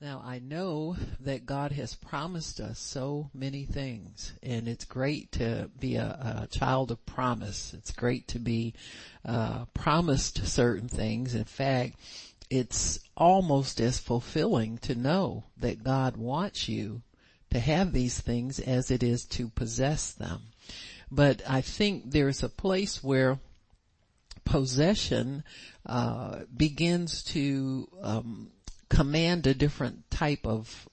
Now I know that God has promised us so many things and it's great to be a, a child of promise. It's great to be uh, promised certain things. In fact, it's almost as fulfilling to know that God wants you to have these things as it is to possess them. But I think there's a place where possession uh, begins to um, command a different type of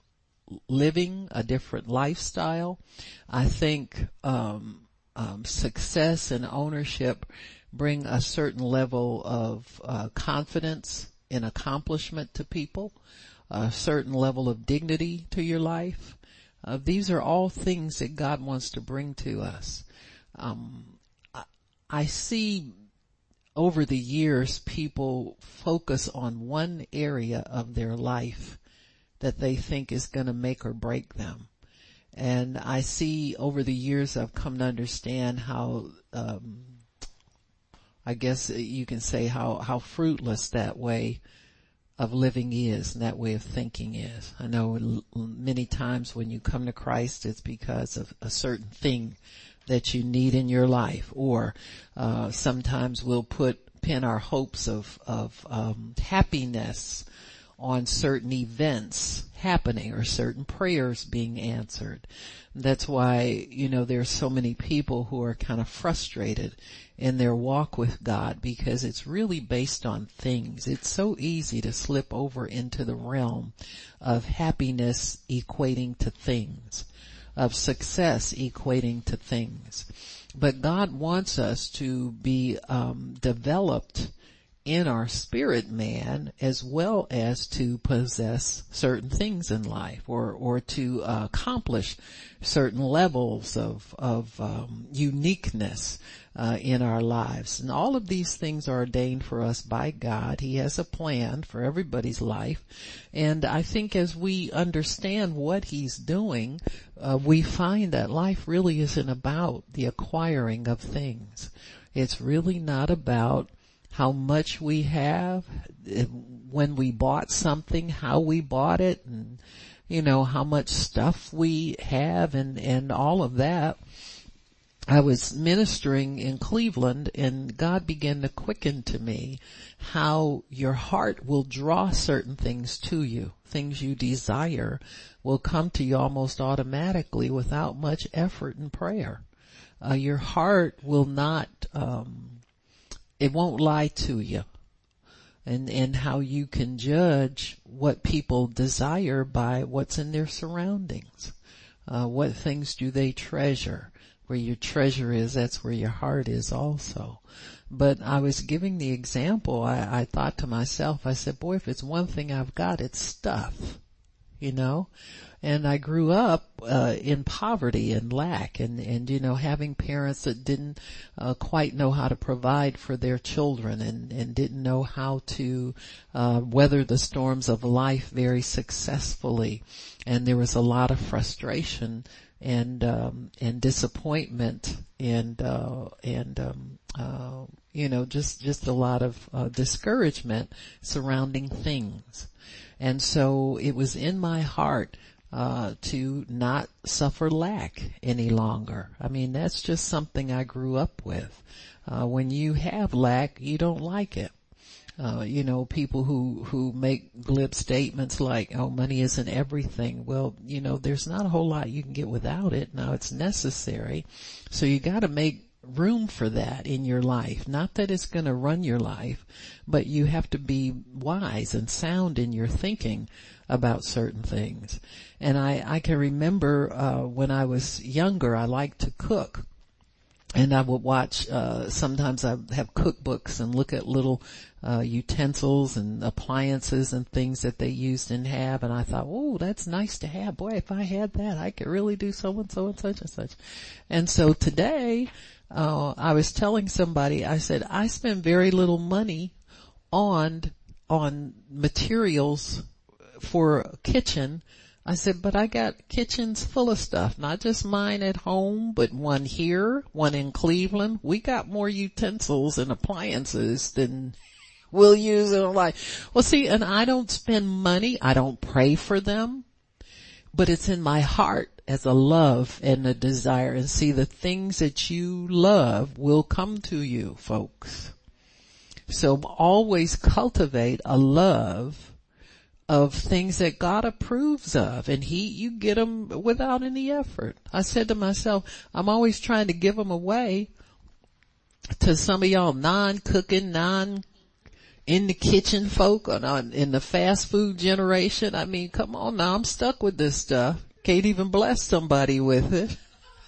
living, a different lifestyle. I think um, um, success and ownership bring a certain level of uh, confidence in accomplishment to people, a certain level of dignity to your life. Uh, these are all things that God wants to bring to us. Um, I, I see over the years people focus on one area of their life that they think is going to make or break them. And I see over the years I've come to understand how, um, I guess you can say how, how fruitless that way of living is and that way of thinking is. I know many times when you come to Christ it's because of a certain thing that you need in your life or uh, sometimes we'll put pin our hopes of of um, happiness on certain events happening or certain prayers being answered. That's why, you know, there's so many people who are kind of frustrated in their walk with God because it's really based on things. It's so easy to slip over into the realm of happiness equating to things of success equating to things. But God wants us to be um, developed in our spirit man as well as to possess certain things in life or or to uh, accomplish certain levels of of um, uniqueness uh, in our lives. And all of these things are ordained for us by God. He has a plan for everybody's life. And I think as we understand what he's doing uh, we find that life really isn't about the acquiring of things. It's really not about how much we have, when we bought something, how we bought it, and you know, how much stuff we have and, and all of that. I was ministering in Cleveland and God began to quicken to me how your heart will draw certain things to you. Things you desire will come to you almost automatically without much effort and prayer. Uh, your heart will not, um, it won't lie to you. And, and how you can judge what people desire by what's in their surroundings. Uh, what things do they treasure? Where your treasure is, that's where your heart is also. But I was giving the example, I, I thought to myself, I said, boy, if it's one thing I've got, it's stuff. You know? And I grew up uh, in poverty and lack, and and you know having parents that didn't uh, quite know how to provide for their children, and and didn't know how to uh, weather the storms of life very successfully, and there was a lot of frustration and um, and disappointment and uh, and um, uh, you know just just a lot of uh, discouragement surrounding things. And so it was in my heart uh, to not suffer lack any longer. I mean, that's just something I grew up with. Uh, when you have lack, you don't like it. Uh, you know, people who, who make glib statements like, oh, money isn't everything. Well, you know, there's not a whole lot you can get without it. Now it's necessary. So you gotta make room for that in your life. Not that it's gonna run your life, but you have to be wise and sound in your thinking about certain things. And I, I can remember, uh, when I was younger, I liked to cook. And I would watch, uh, sometimes I have cookbooks and look at little, uh, utensils and appliances and things that they used and have. And I thought, oh, that's nice to have. Boy, if I had that, I could really do so and so and such and such. And so today, uh, I was telling somebody, I said, I spend very little money on, on materials for a kitchen. I said, but I got kitchens full of stuff, not just mine at home, but one here, one in Cleveland. We got more utensils and appliances than we'll use it. Like, well see, and I don't spend money. I don't pray for them, but it's in my heart as a love and a desire and see the things that you love will come to you folks. So always cultivate a love of things that God approves of and he, you get them without any effort. I said to myself, I'm always trying to give them away to some of y'all non-cooking, non in the kitchen folk or in the fast food generation. I mean, come on now, I'm stuck with this stuff. Can't even bless somebody with it.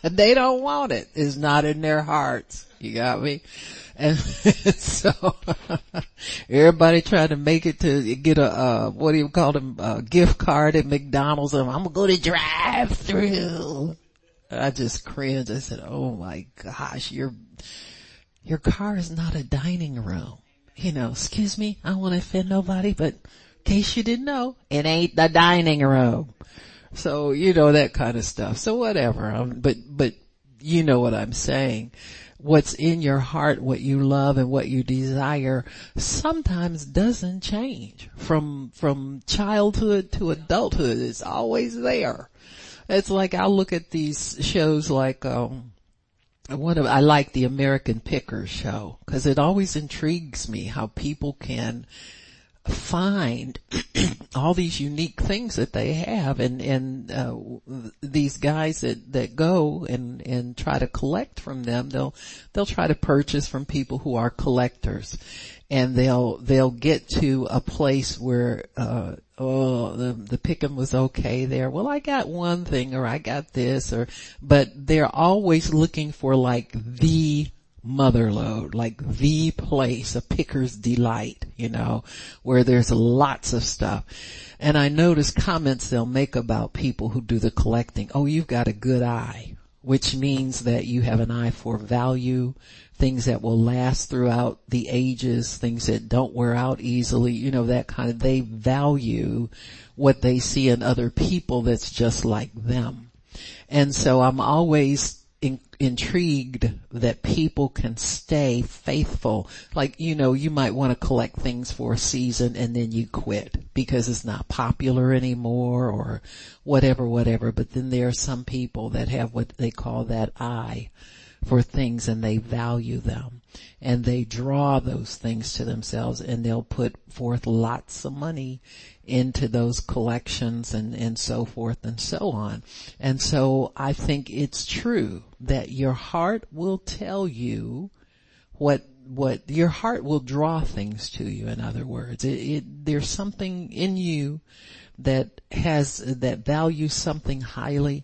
And they don't want it. It's not in their hearts. You got me? And so everybody tried to make it to get a, uh, what do you call them, a gift card at McDonald's. And I'm gonna go to drive through. I just cringed. I said, oh my gosh, your, your car is not a dining room. You know, excuse me, I want to offend nobody, but in case you didn't know, it ain't the dining room. So, you know, that kind of stuff. So whatever. Um, but, but you know what I'm saying what's in your heart, what you love and what you desire sometimes doesn't change from, from childhood to adulthood. It's always there. It's like I look at these shows like, um, one of, I like the American Pickers show because it always intrigues me how people can find all these unique things that they have and and uh, these guys that that go and and try to collect from them they'll they'll try to purchase from people who are collectors. And they'll they'll get to a place where uh oh the the picking was okay there. Well I got one thing or I got this or but they're always looking for like the motherlode, like the place, a picker's delight, you know, where there's lots of stuff. And I notice comments they'll make about people who do the collecting. Oh, you've got a good eye, which means that you have an eye for value, things that will last throughout the ages, things that don't wear out easily, you know, that kind of, they value what they see in other people that's just like them. And so I'm always in, intrigued that people can stay faithful. Like, you know, you might want to collect things for a season and then you quit because it's not popular anymore or whatever, whatever. But then there are some people that have what they call that eye for things and they value them. And they draw those things to themselves and they'll put forth lots of money into those collections and, and so forth and so on. And so I think it's true that your heart will tell you what what your heart will draw things to you in other words. It, it, there's something in you that has that values something highly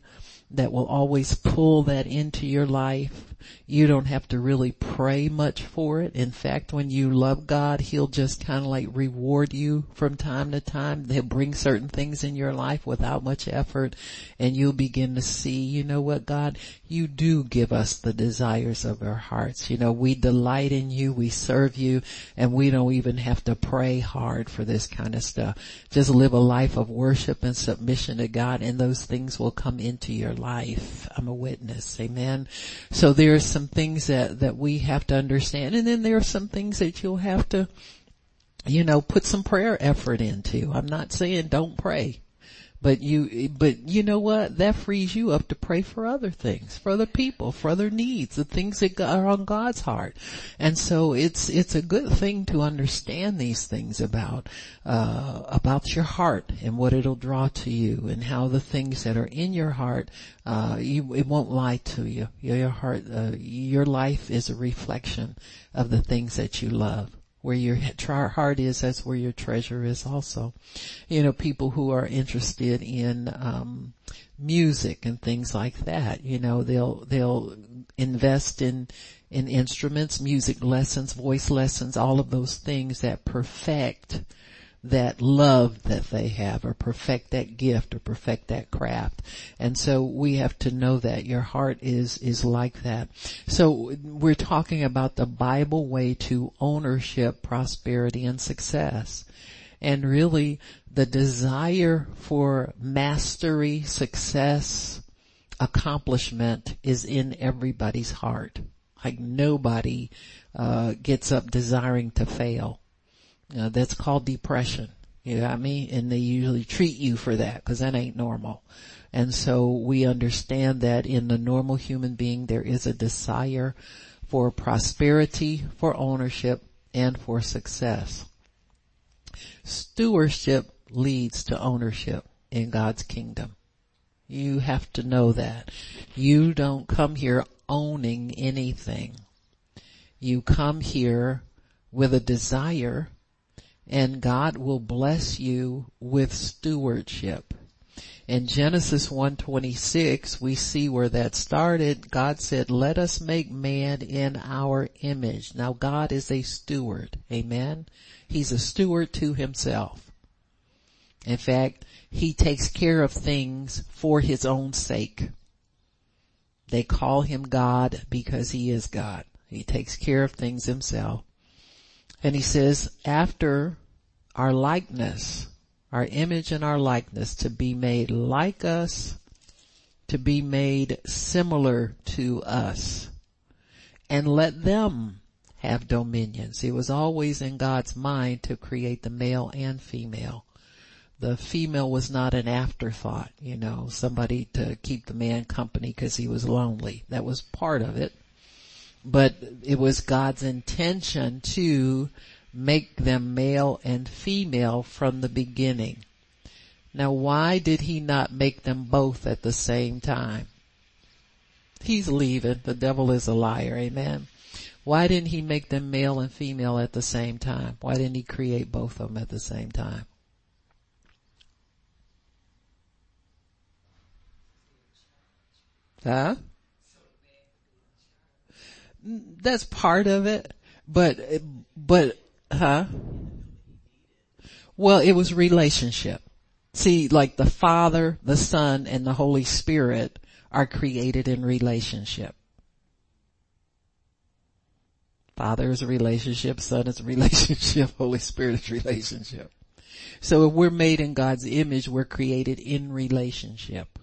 that will always pull that into your life you don't have to really pray much for it. In fact, when you love God, He'll just kind of like reward you from time to time. He'll bring certain things in your life without much effort and you'll begin to see, you know what, God, you do give us the desires of our hearts. You know, we delight in you, we serve you, and we don't even have to pray hard for this kind of stuff. Just live a life of worship and submission to God and those things will come into your life. I'm a witness. Amen. So there are some things that, that we have to understand and then there are some things that you'll have to you know, put some prayer effort into. I'm not saying don't pray. But you, but you know what? That frees you up to pray for other things, for other people, for other needs, the things that are on God's heart. And so it's, it's a good thing to understand these things about, uh, about your heart and what it'll draw to you and how the things that are in your heart, uh, you, it won't lie to you. Your heart, uh, your life is a reflection of the things that you love where your heart is, that's where your treasure is also. You know, people who are interested in, um, music and things like that, you know, they'll, they'll invest in, in instruments, music lessons, voice lessons, all of those things that perfect that love that they have or perfect that gift or perfect that craft. And so we have to know that your heart is, is like that. So we're talking about the Bible way to ownership, prosperity and success. And really the desire for mastery, success, accomplishment is in everybody's heart. Like nobody, uh, gets up desiring to fail Uh, that's called depression. You got me? And they usually treat you for that because that ain't normal. And so we understand that in the normal human being there is a desire for prosperity, for ownership, and for success. Stewardship leads to ownership in God's kingdom. You have to know that. You don't come here owning anything. You come here with a desire and God will bless you with stewardship. In Genesis 126, we see where that started. God said, let us make man in our image. Now God is a steward. Amen. He's a steward to himself. In fact, he takes care of things for his own sake. They call him God because he is God. He takes care of things himself. And he says, after our likeness, our image and our likeness to be made like us, to be made similar to us, and let them have dominions. It was always in God's mind to create the male and female. The female was not an afterthought, you know, somebody to keep the man company because he was lonely. That was part of it. But it was God's intention to make them male and female from the beginning. Now why did he not make them both at the same time? He's leaving. The devil is a liar. Amen. Why didn't he make them male and female at the same time? Why didn't he create both of them at the same time? Huh? That's part of it, but, but Huh? Well, it was relationship. See, like the Father, the Son, and the Holy Spirit are created in relationship. Father is a relationship, Son is a relationship, Holy Spirit is relationship. So if we're made in God's image, we're created in relationship.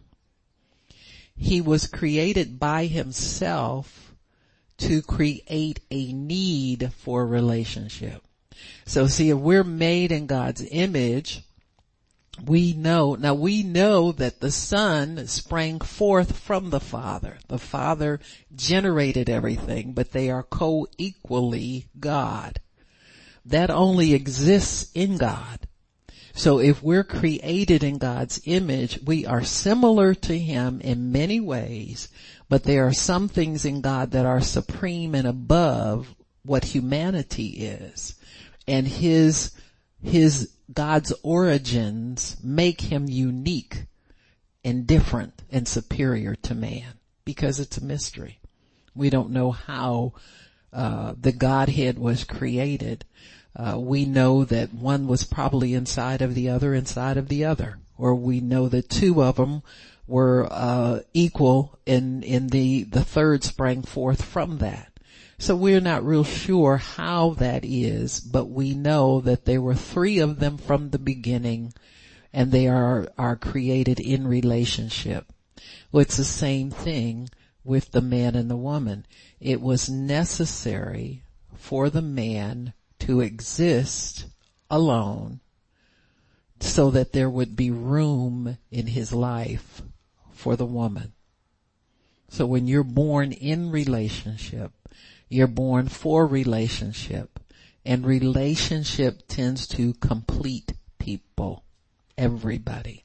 He was created by himself to create a need for relationship. So see, if we're made in God's image, we know, now we know that the son sprang forth from the father. The father generated everything, but they are co-equally God. That only exists in God. So if we're created in God's image, we are similar to Him in many ways, but there are some things in God that are supreme and above what humanity is and his, his God's origins make him unique and different and superior to man because it's a mystery. We don't know how uh, the Godhead was created. Uh, we know that one was probably inside of the other, inside of the other, or we know that two of them were uh, equal, and in the the third sprang forth from that. So we're not real sure how that is, but we know that there were three of them from the beginning and they are, are created in relationship. Well, it's the same thing with the man and the woman. It was necessary for the man to exist alone so that there would be room in his life for the woman. So when you're born in relationship, you're born for relationship and relationship tends to complete people. Everybody.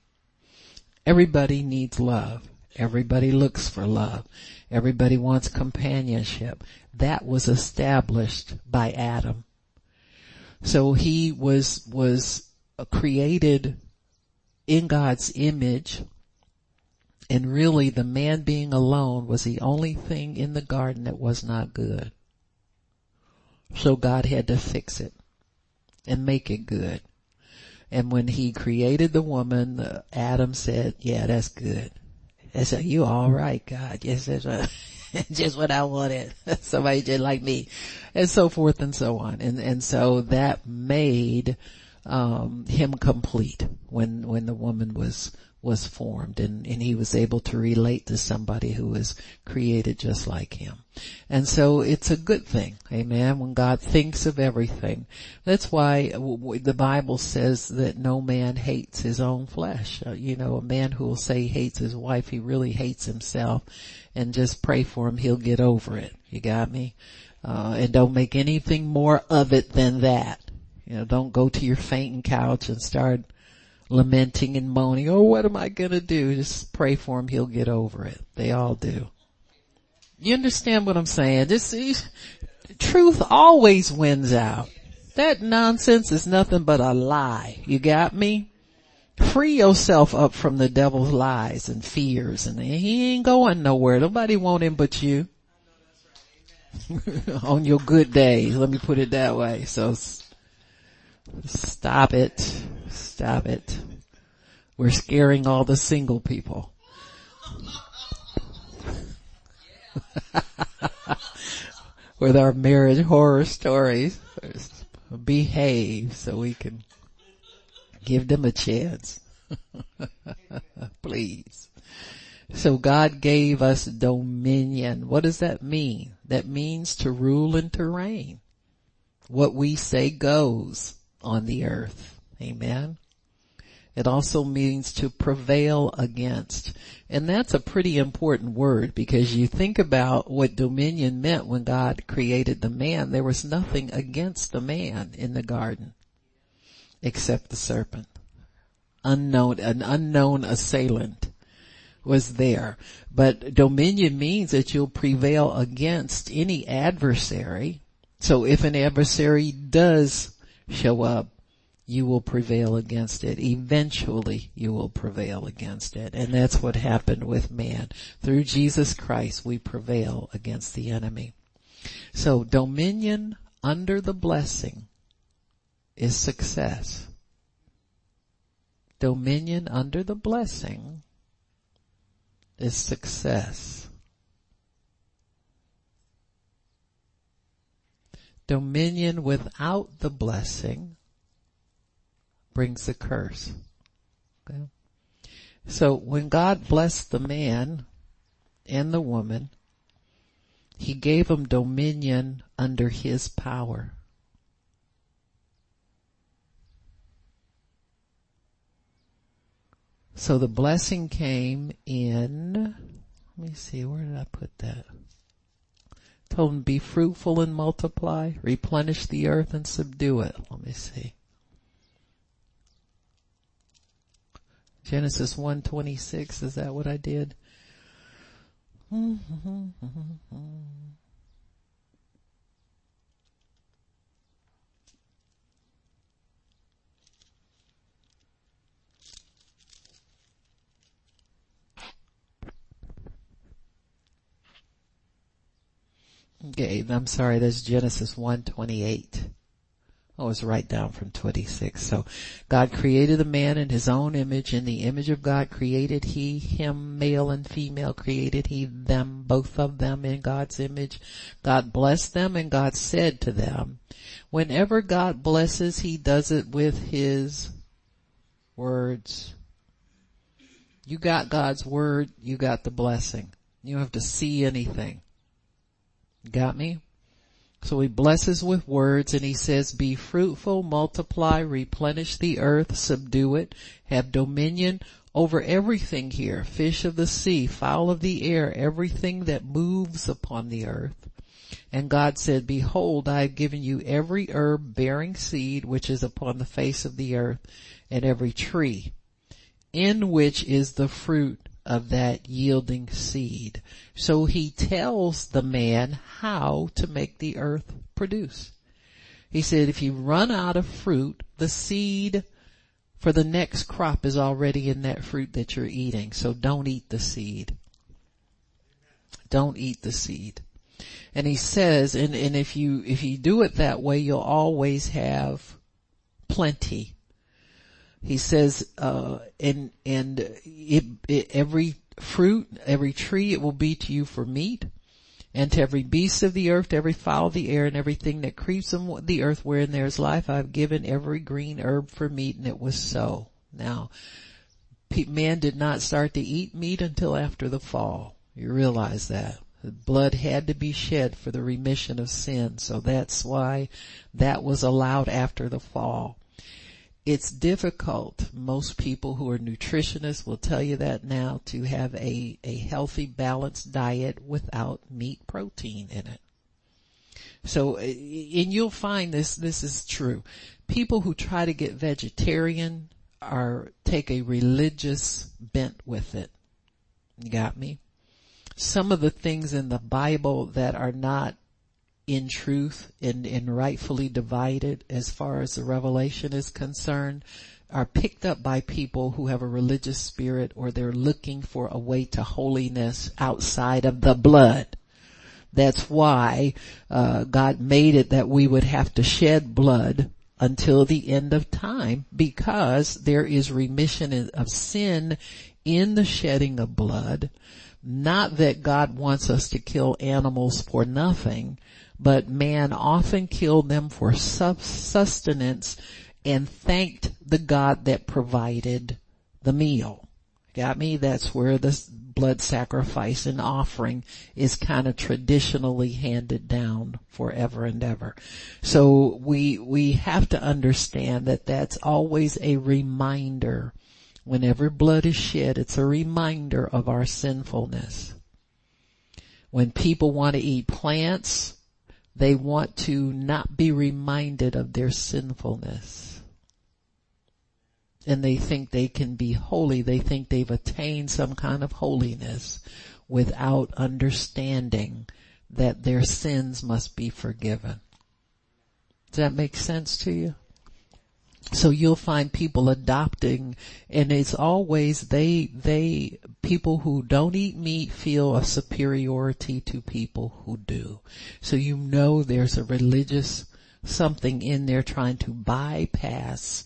Everybody needs love. Everybody looks for love. Everybody wants companionship. That was established by Adam. So he was, was created in God's image and really the man being alone was the only thing in the garden that was not good. So God had to fix it and make it good. And when he created the woman, Adam said, yeah, that's good. I said, you all right, God. Yes, that's just what I wanted. Somebody just like me. And so forth and so on. And, and so that made, um, him complete when when the woman was was formed and, and he was able to relate to somebody who was created just like him. And so it's a good thing, amen, when God thinks of everything. That's why the Bible says that no man hates his own flesh. Uh, you know, a man who will say he hates his wife, he really hates himself and just pray for him, he'll get over it. You got me? Uh, and don't make anything more of it than that. You know, don't go to your fainting couch and start lamenting and moaning, oh, what am I gonna do? Just pray for him, he'll get over it. They all do. You understand what I'm saying? Just, truth always wins out. That nonsense is nothing but a lie. You got me? Free yourself up from the devil's lies and fears and he ain't going nowhere. Nobody want him but you. On your good days, let me put it that way. So stop it. Stop it. We're scaring all the single people. With our marriage horror stories. Behave so we can give them a chance. Please. So God gave us dominion. What does that mean? That means to rule and to reign. What we say goes on the earth. Amen. It also means to prevail against. And that's a pretty important word because you think about what dominion meant when God created the man. There was nothing against the man in the garden except the serpent. Unknown, an unknown assailant was there. But dominion means that you'll prevail against any adversary. So if an adversary does show up, you will prevail against it. Eventually you will prevail against it. And that's what happened with man. Through Jesus Christ we prevail against the enemy. So dominion under the blessing is success. Dominion under the blessing is success. Dominion without the blessing brings a curse. Okay? So when God blessed the man and the woman, he gave them dominion under his power. So the blessing came in, let me see, where did I put that? Told him be fruitful and multiply, replenish the earth and subdue it. Let me see. Genesis 126, is that what I did? Okay, I'm sorry, that's Genesis 128. I was right down from 26. So God created a man in his own image. In the image of God created he, him, male and female created he them, both of them in God's image. God blessed them and God said to them, whenever God blesses, he does it with his words. You got God's word, you got the blessing. You don't have to see anything. Got me? So he blesses with words and he says, be fruitful, multiply, replenish the earth, subdue it, have dominion over everything here, fish of the sea, fowl of the air, everything that moves upon the earth. And God said, behold, I have given you every herb bearing seed which is upon the face of the earth and every tree in which is the fruit of that yielding seed. So he tells the man how to make the earth produce. He said, if you run out of fruit, the seed for the next crop is already in that fruit that you're eating. So don't eat the seed. Don't eat the seed. And he says, and, and if you, if you do it that way, you'll always have plenty he says, uh, and, and it, it, every fruit, every tree, it will be to you for meat. And to every beast of the earth, to every fowl of the air, and everything that creeps on the earth wherein there is life, I have given every green herb for meat, and it was so. Now, man did not start to eat meat until after the fall. You realize that. Blood had to be shed for the remission of sin, so that's why that was allowed after the fall. It's difficult, most people who are nutritionists will tell you that now, to have a, a healthy balanced diet without meat protein in it. So, eh, and you'll find this, this is true. People who try to get vegetarian are, take a religious bent with it. You got me? Some of the things in the Bible that are not in truth and, and rightfully divided as far as the revelation is concerned are picked up by people who have a religious spirit or they're looking for a way to holiness outside of the blood. That's why uh, God made it that we would have to shed blood until the end of time because there is remission of sin in the shedding of blood. Not that God wants us to kill animals for nothing, but man often killed them for sustenance and thanked the God that provided the meal. Got me? That's where this blood sacrifice and offering is kind of traditionally handed down forever and ever. So we, we have to understand that that's always a reminder. Whenever blood is shed, it's a reminder of our sinfulness. When people want to eat plants, they want to not be reminded of their sinfulness. And they think they can be holy. They think they've attained some kind of holiness without understanding that their sins must be forgiven. Does that make sense to you? So you'll find people adopting and it's always they, they, people who don't eat meat feel a superiority to people who do. So you know there's a religious something in there trying to bypass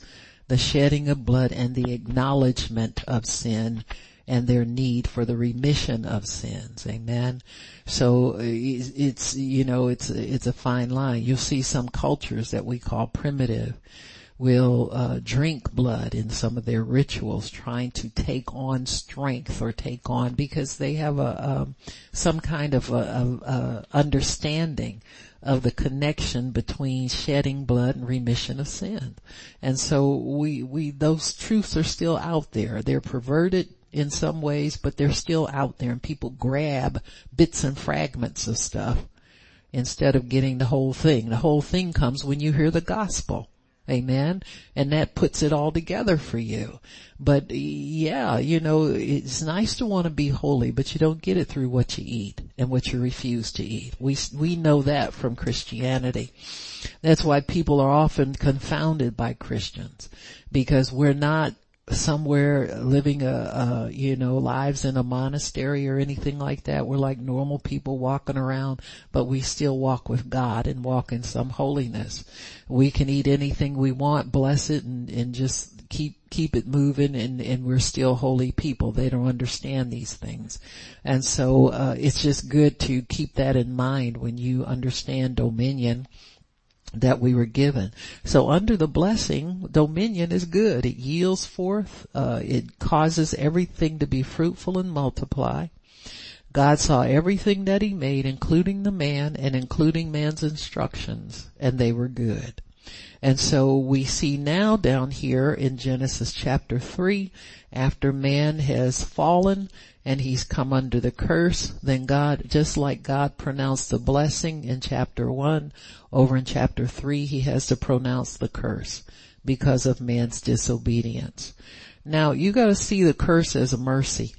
the shedding of blood and the acknowledgement of sin and their need for the remission of sins. Amen. So uh, it's, you know, it's, it's a fine line. You'll see some cultures that we call primitive will uh, drink blood in some of their rituals, trying to take on strength or take on because they have a, a um, some kind of a, a, understanding of the connection between shedding blood and remission of sin. And so we we those truths are still out there. They're perverted in some ways, but they're still out there, and people grab bits and fragments of stuff instead of getting the whole thing. The whole thing comes when you hear the gospel. Amen. And that puts it all together for you. But yeah, you know, it's nice to want to be holy, but you don't get it through what you eat and what you refuse to eat. We, we know that from Christianity. That's why people are often confounded by Christians because we're not somewhere living a, a, you know lives in a monastery or anything like that. We're like normal people walking around but we still walk with god and walk in some holiness. We can eat anything we want bless it and, and just keep keep it moving and and we're still holy people. They don't understand these things. And so uh it's just good to keep that in mind when you understand dominion that we were given. So under the blessing, dominion is good. It yields forth, uh, it causes everything to be fruitful and multiply. God saw everything that he made, including the man and including man's instructions, and they were good. And so we see now down here in Genesis chapter 3, after man has fallen and he's come under the curse, then God, just like God pronounced the blessing in chapter 1, over in chapter 3 he has to pronounce the curse because of man's disobedience. Now you gotta see the curse as a mercy.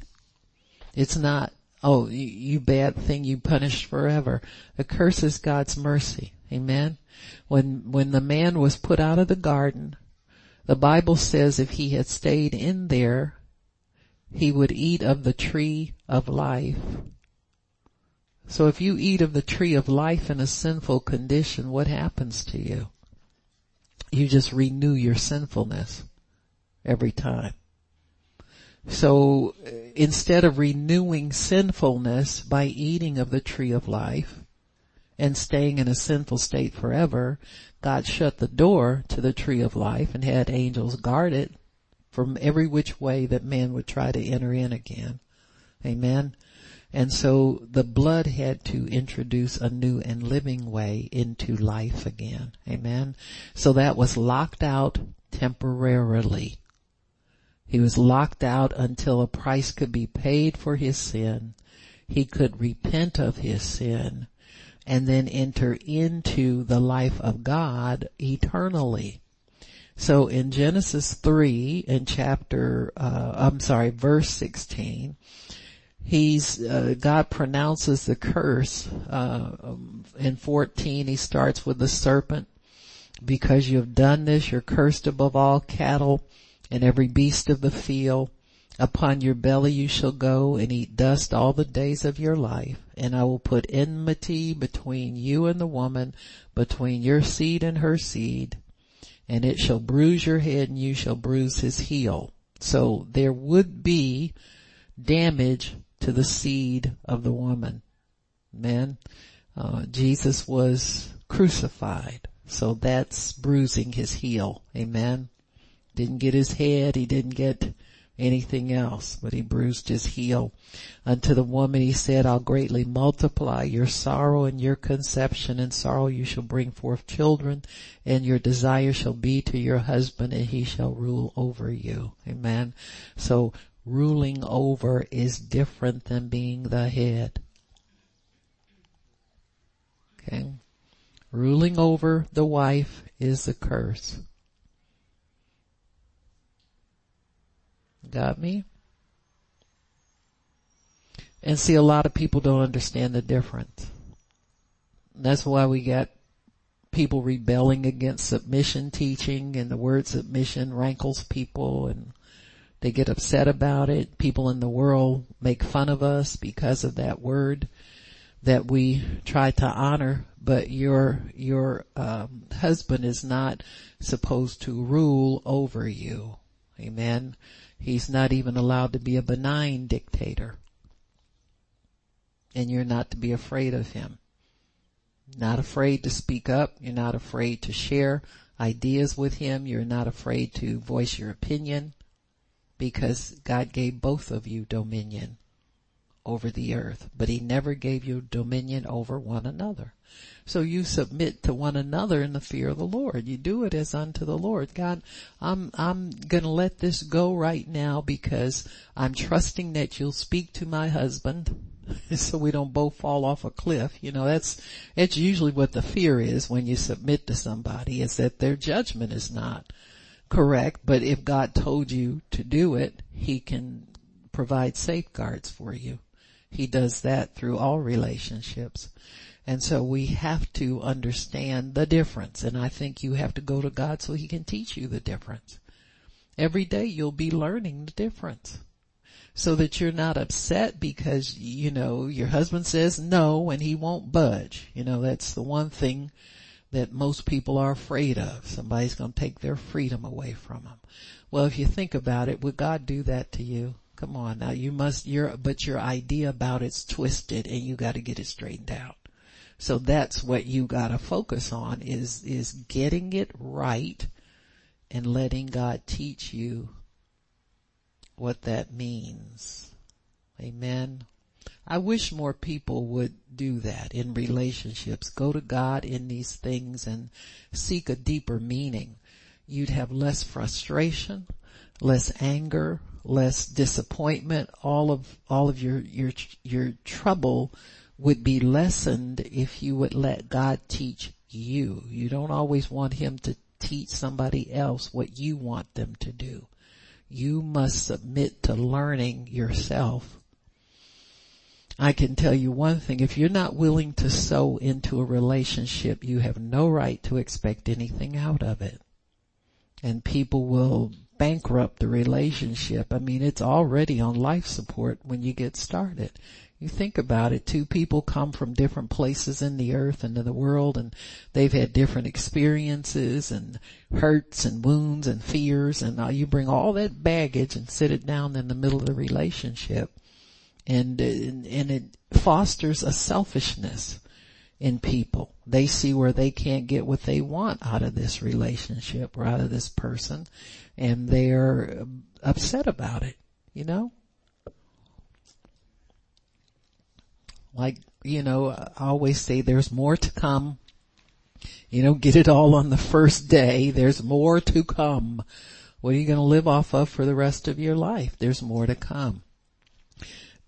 It's not, oh, you bad thing, you punished forever. The curse is God's mercy. Amen. When, when the man was put out of the garden, the Bible says if he had stayed in there, he would eat of the tree of life. So if you eat of the tree of life in a sinful condition, what happens to you? You just renew your sinfulness every time. So uh, instead of renewing sinfulness by eating of the tree of life and staying in a sinful state forever, God shut the door to the tree of life and had angels guard it from every which way that man would try to enter in again. Amen. And so the blood had to introduce a new and living way into life again. Amen. So that was locked out temporarily. He was locked out until a price could be paid for his sin. He could repent of his sin and then enter into the life of God eternally. So in Genesis 3 in chapter, uh, I'm sorry, verse 16, he's, uh, God pronounces the curse, uh, um, in 14 he starts with the serpent. Because you have done this, you're cursed above all cattle and every beast of the field. Upon your belly you shall go and eat dust all the days of your life, and I will put enmity between you and the woman, between your seed and her seed, and it shall bruise your head and you shall bruise his heel. So there would be damage to the seed of the woman. Man, uh, Jesus was crucified, so that's bruising his heel. Amen. Didn't get his head, he didn't get anything else, but he bruised his heel. Unto the woman he said, I'll greatly multiply your sorrow and your conception. In sorrow you shall bring forth children and your desire shall be to your husband and he shall rule over you. Amen. So ruling over is different than being the head. Okay. Ruling over the wife is a curse. Got me? And see, a lot of people don't understand the difference. That's why we got people rebelling against submission teaching and the word submission rankles people and they get upset about it. People in the world make fun of us because of that word that we try to honor, but your, your, um, husband is not supposed to rule over you. Amen. He's not even allowed to be a benign dictator. And you're not to be afraid of him. Not afraid to speak up. You're not afraid to share ideas with him. You're not afraid to voice your opinion because God gave both of you dominion over the earth, but he never gave you dominion over one another. So you submit to one another in the fear of the Lord. You do it as unto the Lord. God, I'm, I'm gonna let this go right now because I'm trusting that you'll speak to my husband so we don't both fall off a cliff. You know, that's, that's usually what the fear is when you submit to somebody is that their judgment is not correct. But if God told you to do it, he can provide safeguards for you. He does that through all relationships. And so we have to understand the difference. And I think you have to go to God so he can teach you the difference. Every day you'll be learning the difference so that you're not upset because, you know, your husband says no and he won't budge. You know, that's the one thing that most people are afraid of. Somebody's going to take their freedom away from them. Well, if you think about it, would God do that to you? Come on now, you must, your, but your idea about it's twisted and you gotta get it straightened out. So that's what you gotta focus on is, is getting it right and letting God teach you what that means. Amen. I wish more people would do that in relationships. Go to God in these things and seek a deeper meaning. You'd have less frustration, less anger, less disappointment. All of, all of your, your, your trouble would be lessened if you would let God teach you. You don't always want Him to teach somebody else what you want them to do. You must submit to learning yourself. I can tell you one thing, if you're not willing to sow into a relationship, you have no right to expect anything out of it. And people will bankrupt the relationship. I mean, it's already on life support when you get started You think about it, two people come from different places in the earth and in the world and they've had different experiences and hurts and wounds and fears and you bring all that baggage and sit it down in the middle of the relationship and, and, and it fosters a selfishness in people. They see where they can't get what they want out of this relationship or out of this person and they're upset about it, you know? Like, you know, I always say there's more to come. You don't get it all on the first day. There's more to come. What are you going to live off of for the rest of your life? There's more to come.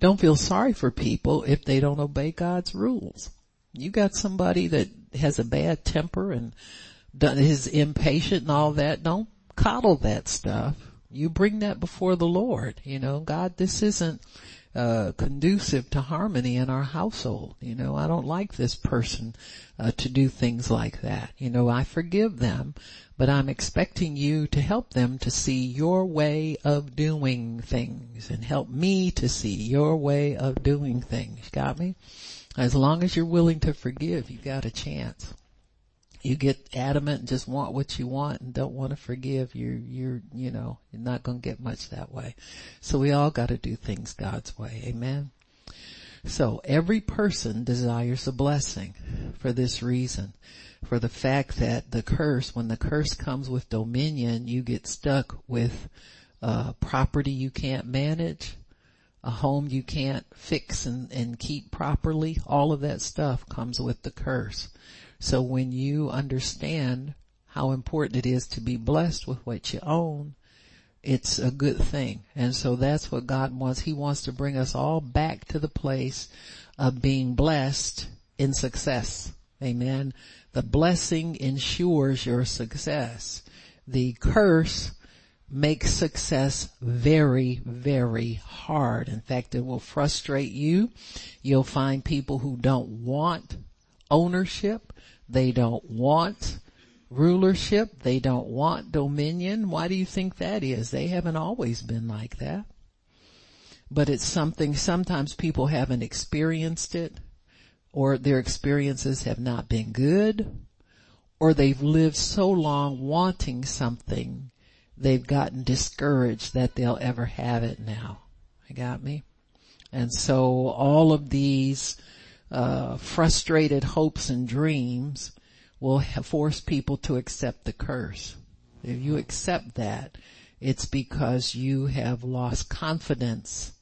Don't feel sorry for people if they don't obey God's rules. You got somebody that has a bad temper and is impatient and all that. Don't coddle that stuff. You bring that before the Lord. You know, God, this isn't uh, conducive to harmony in our household. You know, I don't like this person uh, to do things like that. You know, I forgive them, but I'm expecting you to help them to see your way of doing things and help me to see your way of doing things. Got me? As long as you're willing to forgive, you've got a chance you get adamant and just want what you want and don't want to forgive, you're, you're, you know, you're not going to get much that way. So we all got to do things God's way. Amen. So every person desires a blessing for this reason. For the fact that the curse, when the curse comes with dominion, you get stuck with uh, property you can't manage, a home you can't fix and, and keep properly. All of that stuff comes with the curse. So when you understand how important it is to be blessed with what you own, it's a good thing. And so that's what God wants. He wants to bring us all back to the place of being blessed in success. Amen. The blessing ensures your success. The curse makes success very, very hard. In fact, it will frustrate you. You'll find people who don't want ownership. They don't want rulership. They don't want dominion. Why do you think that is? They haven't always been like that. But it's something sometimes people haven't experienced it or their experiences have not been good or they've lived so long wanting something they've gotten discouraged that they'll ever have it now. You got me? And so all of these uh, frustrated hopes and dreams will force people to accept the curse. If you accept that, it's because you have lost confidence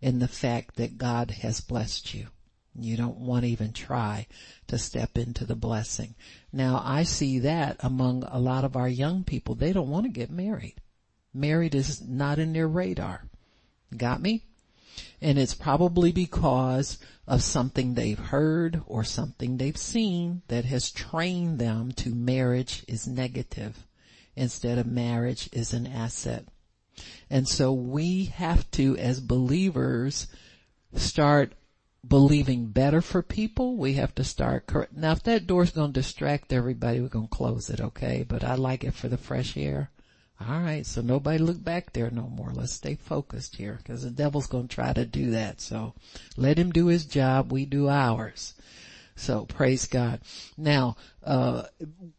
in the fact that God has blessed you. You don't want to even try to step into the blessing. Now I see that among a lot of our young people. They don't want to get married. Married is not in their radar. Got me? And it's probably because of something they've heard or something they've seen that has trained them to marriage is negative instead of marriage is an asset. And so we have to, as believers, start believing better for people. We have to start, now if that door's going to distract everybody, we're going to close it, okay? But I like it for the fresh air. All right, so nobody look back there no more. Let's stay focused here because the devil's going to try to do that. So let him do his job. We do ours. So praise God. Now, uh,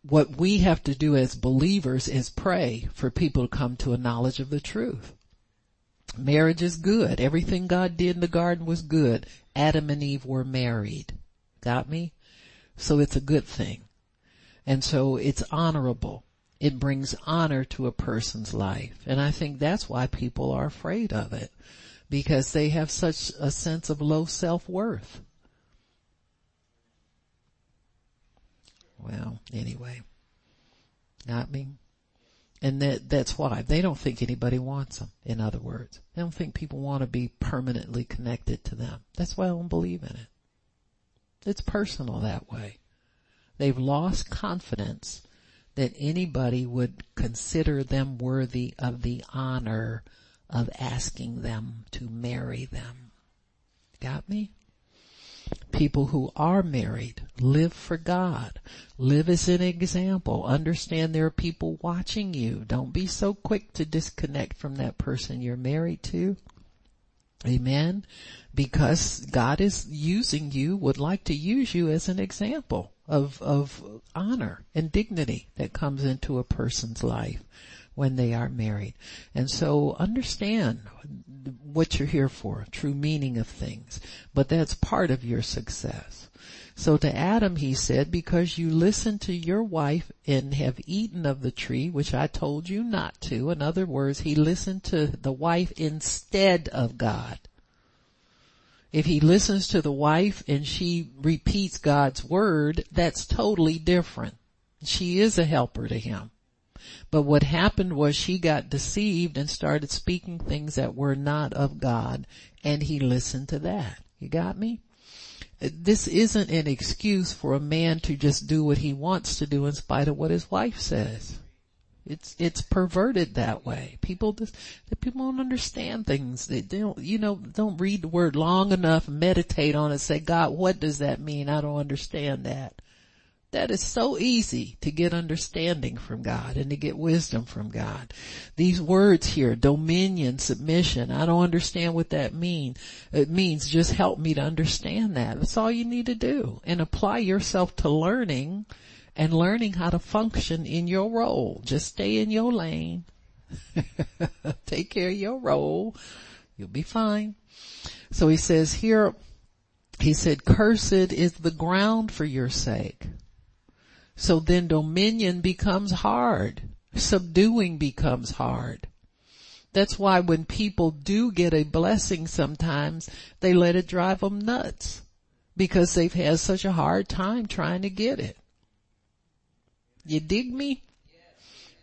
what we have to do as believers is pray for people to come to a knowledge of the truth. Marriage is good. Everything God did in the garden was good. Adam and Eve were married. Got me? So it's a good thing. And so it's honorable it brings honor to a person's life. And I think that's why people are afraid of it because they have such a sense of low self-worth. Well, anyway, not me. And that, that's why they don't think anybody wants them. In other words, they don't think people want to be permanently connected to them. That's why I don't believe in it. It's personal that way. They've lost confidence that anybody would consider them worthy of the honor of asking them to marry them. Got me? People who are married live for God. Live as an example. Understand there are people watching you. Don't be so quick to disconnect from that person you're married to. Amen. Because God is using you, would like to use you as an example of, of honor and dignity that comes into a person's life when they are married. And so understand what you're here for, true meaning of things, but that's part of your success. So to Adam he said, because you listened to your wife and have eaten of the tree, which I told you not to. In other words, he listened to the wife instead of God. If he listens to the wife and she repeats God's word, that's totally different. She is a helper to him. But what happened was she got deceived and started speaking things that were not of God and he listened to that. You got me? This isn't an excuse for a man to just do what he wants to do in spite of what his wife says. It's, it's perverted that way. People just, people don't understand things. They don't, you know, don't read the word long enough, meditate on it, say, God, what does that mean? I don't understand that. That is so easy to get understanding from God and to get wisdom from God. These words here, dominion, submission, I don't understand what that means. It means just help me to understand that. That's all you need to do and apply yourself to learning and learning how to function in your role. Just stay in your lane. Take care of your role. You'll be fine. So he says here, he said, cursed is the ground for your sake. So then dominion becomes hard. Subduing becomes hard. That's why when people do get a blessing sometimes, they let it drive them nuts because they've had such a hard time trying to get it. You dig me?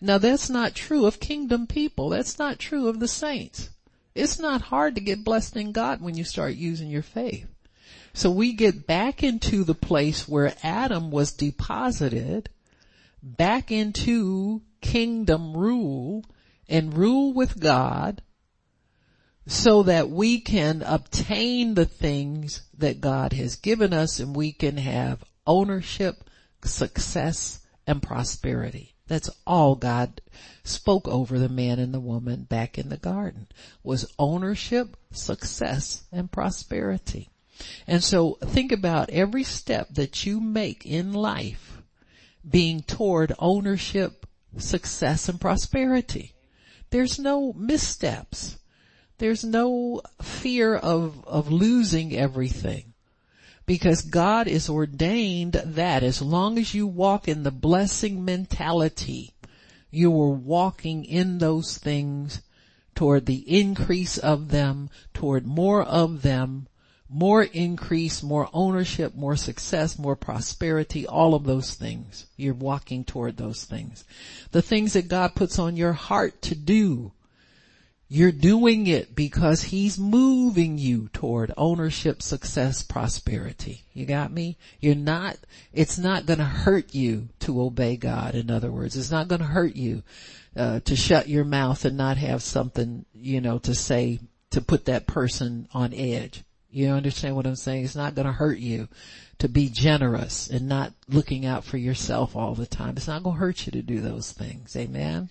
Now that's not true of kingdom people. That's not true of the saints. It's not hard to get blessed in God when you start using your faith. So we get back into the place where Adam was deposited back into kingdom rule and rule with God so that we can obtain the things that God has given us and we can have ownership, success, and prosperity. That's all God spoke over the man and the woman back in the garden was ownership, success, and prosperity. And so think about every step that you make in life being toward ownership, success, and prosperity. There's no missteps. There's no fear of, of losing everything because God is ordained that as long as you walk in the blessing mentality, you are walking in those things toward the increase of them, toward more of them, more increase, more ownership, more success, more prosperity, all of those things. You're walking toward those things. The things that God puts on your heart to do, you're doing it because he's moving you toward ownership, success, prosperity. You got me? You're not, it's not gonna hurt you to obey God. In other words, it's not gonna hurt you, uh, to shut your mouth and not have something, you know, to say to put that person on edge. You understand what I'm saying? It's not gonna hurt you to be generous and not looking out for yourself all the time. It's not gonna hurt you to do those things. Amen?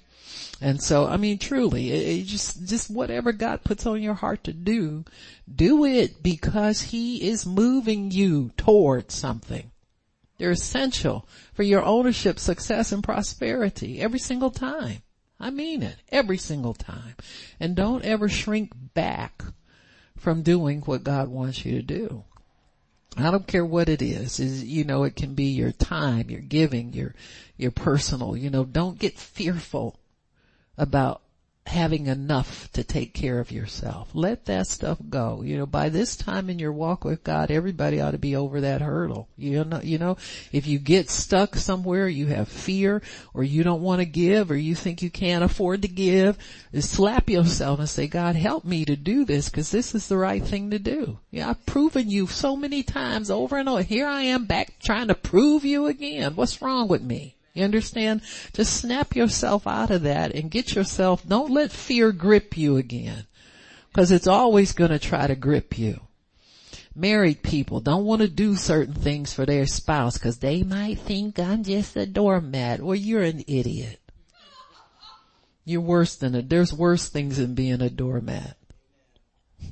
And so, I mean, truly, it, it just, just whatever God puts on your heart to do, do it because He is moving you towards something. They're essential for your ownership, success, and prosperity every single time. I mean it, every single time. And don't ever shrink back from doing what God wants you to do. I don't care what it is. Is you know, it can be your time, your giving, your your personal, you know, don't get fearful about having enough to take care of yourself. Let that stuff go. You know, by this time in your walk with God, everybody ought to be over that hurdle. You know, you know, if you get stuck somewhere, you have fear or you don't want to give or you think you can't afford to give, slap yourself and say, God help me to do this because this is the right thing to do. Yeah, I've proven you so many times over and over. Here I am back trying to prove you again. What's wrong with me? You understand? Just snap yourself out of that and get yourself, don't let fear grip you again. Cause it's always gonna try to grip you. Married people don't want to do certain things for their spouse cause they might think I'm just a doormat. Well, you're an idiot. You're worse than a, there's worse things than being a doormat.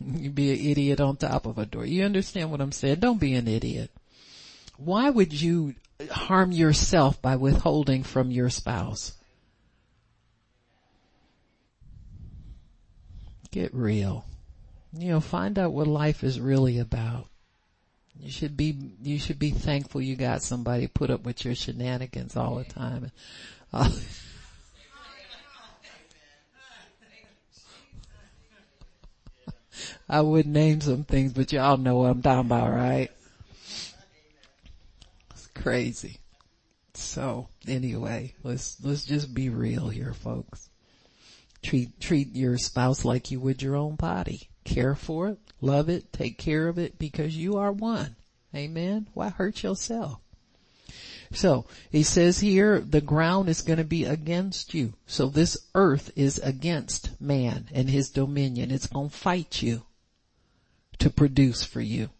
You be an idiot on top of a door. You understand what I'm saying? Don't be an idiot. Why would you harm yourself by withholding from your spouse? Get real. You know, find out what life is really about. You should be, you should be thankful you got somebody put up with your shenanigans all the time. Uh, I would name some things, but y'all know what I'm talking about, right? Crazy. So anyway, let's, let's just be real here, folks. Treat, treat your spouse like you would your own body. Care for it, love it, take care of it because you are one. Amen. Why hurt yourself? So he says here, the ground is going to be against you. So this earth is against man and his dominion. It's going to fight you to produce for you.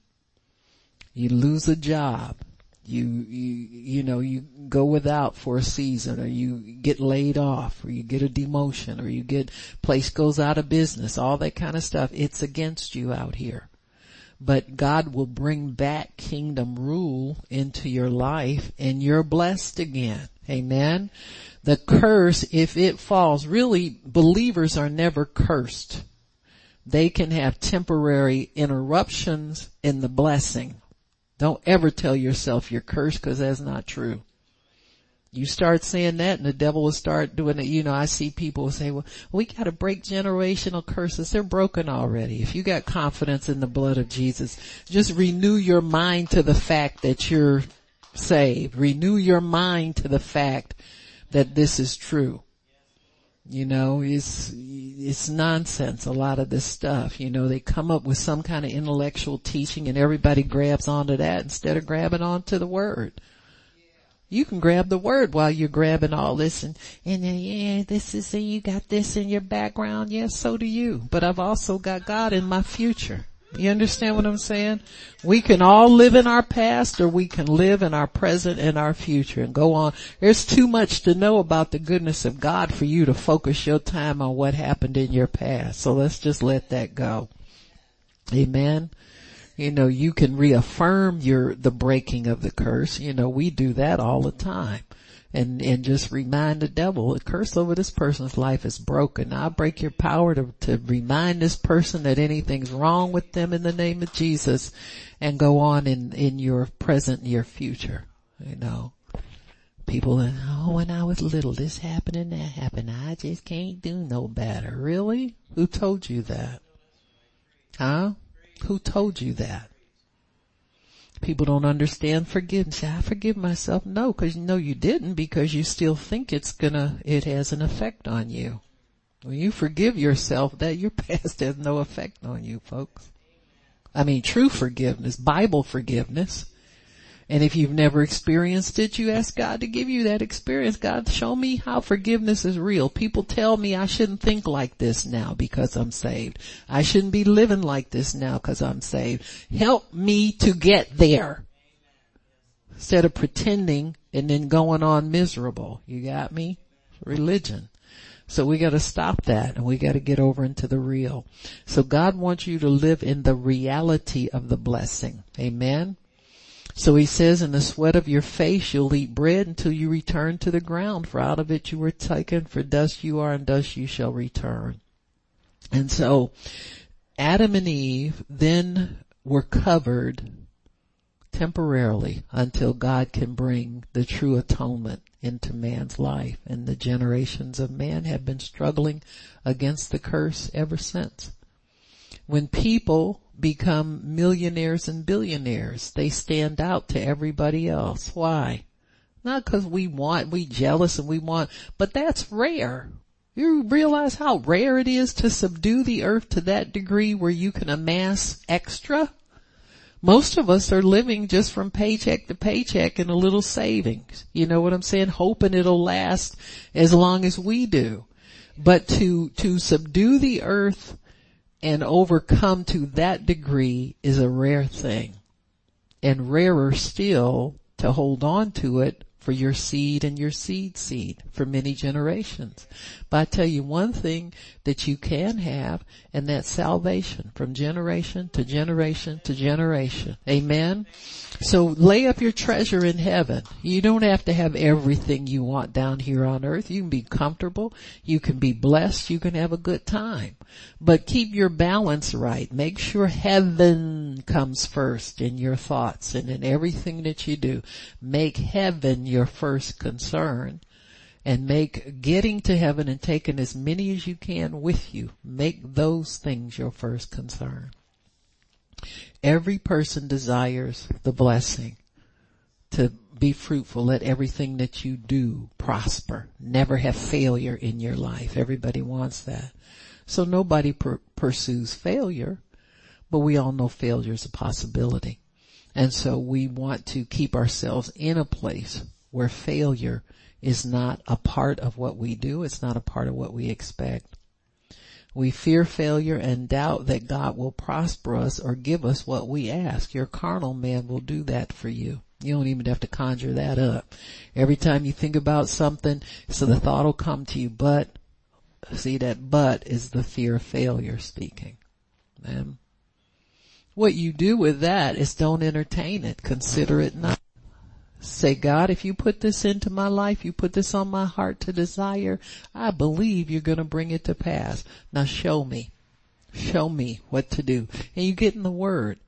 You lose a job. You, you, you know, you go without for a season or you get laid off or you get a demotion or you get, place goes out of business, all that kind of stuff. It's against you out here. But God will bring back kingdom rule into your life and you're blessed again. Amen. The curse, if it falls, really believers are never cursed they can have temporary interruptions in the blessing. Don't ever tell yourself you're cursed because that's not true. You start saying that and the devil will start doing it. You know, I see people say, well, we gotta break generational curses. They're broken already. If you got confidence in the blood of Jesus, just renew your mind to the fact that you're saved. Renew your mind to the fact that this is true. You know, it's, it's nonsense, a lot of this stuff. You know, they come up with some kind of intellectual teaching and everybody grabs onto that instead of grabbing onto the word. You can grab the word while you're grabbing all this and, and then, yeah, this is, and you got this in your background. Yes, so do you. But I've also got God in my future. You understand what I'm saying? We can all live in our past or we can live in our present and our future and go on. There's too much to know about the goodness of God for you to focus your time on what happened in your past. So let's just let that go. Amen. You know, you can reaffirm your, the breaking of the curse. You know, we do that all the time and, and just remind the devil, the curse over this person's life is broken. I break your power to, to remind this person that anything's wrong with them in the name of Jesus and go on in, in your present and your future. You know, people, oh, when I was little, this happened and that happened. I just can't do no better. Really? Who told you that? Huh? Who told you that? People don't understand forgiveness. I forgive myself. No, cause no you didn't because you still think it's gonna, it has an effect on you. When you forgive yourself, that your past has no effect on you folks. I mean true forgiveness, Bible forgiveness. And if you've never experienced it, you ask God to give you that experience. God, show me how forgiveness is real. People tell me I shouldn't think like this now because I'm saved. I shouldn't be living like this now because I'm saved. Help me to get there. Instead of pretending and then going on miserable. You got me? Religion. So we gotta stop that and we gotta get over into the real. So God wants you to live in the reality of the blessing. Amen. So he says, in the sweat of your face you'll eat bread until you return to the ground, for out of it you were taken, for dust you are and dust you shall return. And so Adam and Eve then were covered temporarily until God can bring the true atonement into man's life. And the generations of man have been struggling against the curse ever since. When people become millionaires and billionaires. They stand out to everybody else. Why? Not cause we want, we jealous and we want, but that's rare. You realize how rare it is to subdue the earth to that degree where you can amass extra? Most of us are living just from paycheck to paycheck and a little savings. You know what I'm saying? Hoping it'll last as long as we do. But to, to subdue the earth and overcome to that degree is a rare thing. And rarer still to hold on to it for your seed and your seed seed for many generations. But I tell you one thing that you can have and that's salvation from generation to generation to generation. Amen. So lay up your treasure in heaven. You don't have to have everything you want down here on earth. You can be comfortable. You can be blessed. You can have a good time. But keep your balance right. Make sure heaven comes first in your thoughts and in everything that you do. Make heaven your first concern and make getting to heaven and taking as many as you can with you. Make those things your first concern. Every person desires the blessing to be fruitful. Let everything that you do prosper. Never have failure in your life. Everybody wants that. So nobody per- pursues failure, but we all know failure is a possibility. And so we want to keep ourselves in a place where failure is not a part of what we do. It's not a part of what we expect. We fear failure and doubt that God will prosper us or give us what we ask. Your carnal man will do that for you. You don't even have to conjure that up. Every time you think about something, so the thought will come to you, but, see that but is the fear of failure speaking. Man. What you do with that is don't entertain it. Consider it not. Say, God, if you put this into my life, you put this on my heart to desire, I believe you're going to bring it to pass. Now show me. Show me what to do. And you get in the word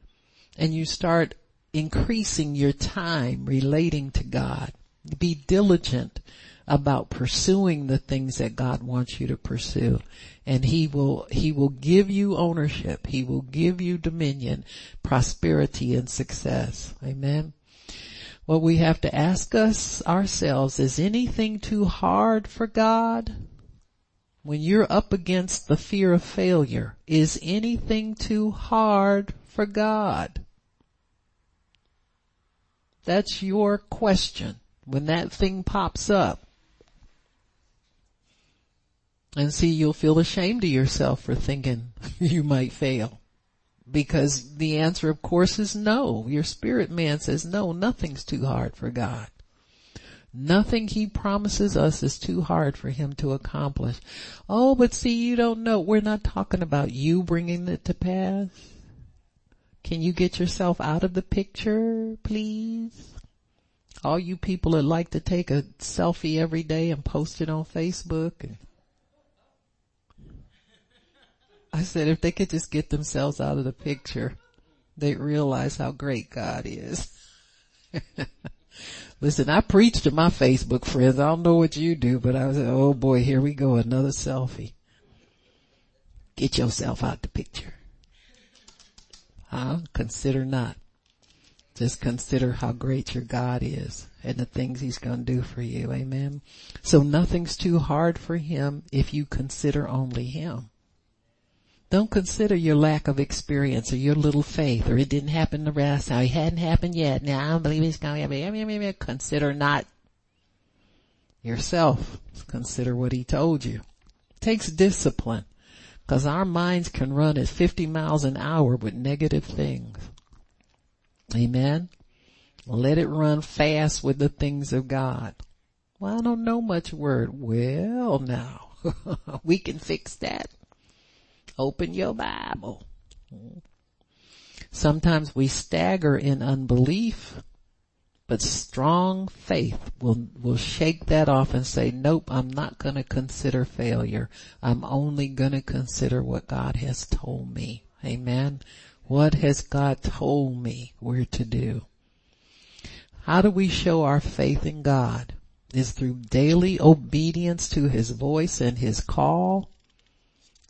and you start increasing your time relating to God. Be diligent about pursuing the things that God wants you to pursue. And He will, He will give you ownership. He will give you dominion, prosperity and success. Amen. What we have to ask us ourselves, is anything too hard for God? When you're up against the fear of failure, is anything too hard for God? That's your question when that thing pops up. And see, you'll feel ashamed of yourself for thinking you might fail. Because the answer of course is no. Your spirit man says no, nothing's too hard for God. Nothing he promises us is too hard for him to accomplish. Oh, but see, you don't know. We're not talking about you bringing it to pass. Can you get yourself out of the picture, please? All you people that like to take a selfie every day and post it on Facebook and I said if they could just get themselves out of the picture, they'd realize how great God is. Listen, I preach to my Facebook friends. I don't know what you do, but I like, oh boy, here we go, another selfie. Get yourself out the picture. Huh? Consider not. Just consider how great your God is and the things he's going to do for you. Amen. So nothing's too hard for him if you consider only him. Don't consider your lack of experience or your little faith or it didn't happen the rest. Now it hadn't happened yet. Now I don't believe it's going to happen. Consider not yourself. Consider what he told you. It takes discipline because our minds can run at 50 miles an hour with negative things. Amen. Let it run fast with the things of God. Well, I don't know much word. Well, now we can fix that. Open your Bible. Sometimes we stagger in unbelief, but strong faith will, will shake that off and say, nope, I'm not gonna consider failure. I'm only gonna consider what God has told me. Amen. What has God told me we're to do? How do we show our faith in God? Is through daily obedience to His voice and His call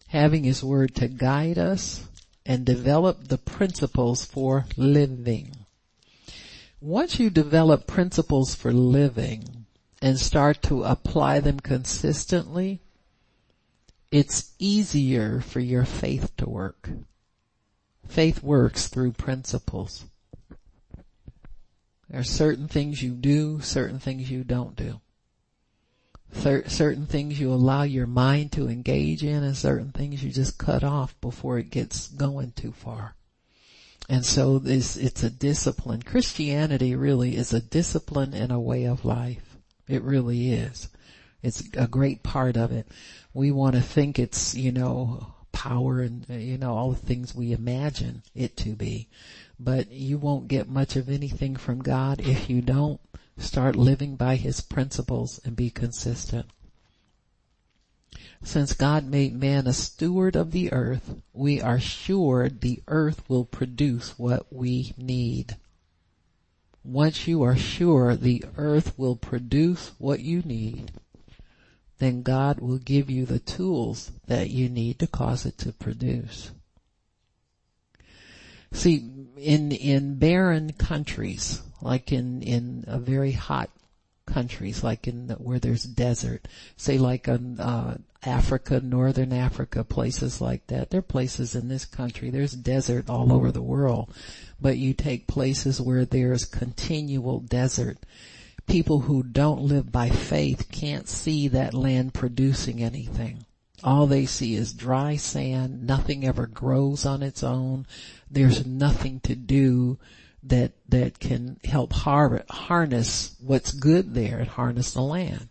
having His Word to guide us and develop the principles for living. Once you develop principles for living and start to apply them consistently, it's easier for your faith to work. Faith works through principles. There are certain things you do, certain things you don't do certain things you allow your mind to engage in and certain things you just cut off before it gets going too far. And so this, it's a discipline. Christianity really is a discipline and a way of life. It really is. It's a great part of it. We want to think it's, you know, power and, you know, all the things we imagine it to be. But you won't get much of anything from God if you don't start living by His principles and be consistent. Since God made man a steward of the earth, we are sure the earth will produce what we need. Once you are sure the earth will produce what you need, then God will give you the tools that you need to cause it to produce. See, in, in barren countries, like in, in very hot countries, like in the, where there's desert, say like in uh, Africa, Northern Africa, places like that. There are places in this country. There's desert all over the world, but you take places where there's continual desert. People who don't live by faith can't see that land producing anything. All they see is dry sand. Nothing ever grows on its own. There's nothing to do that that can help har- harness what's good there and harness the land.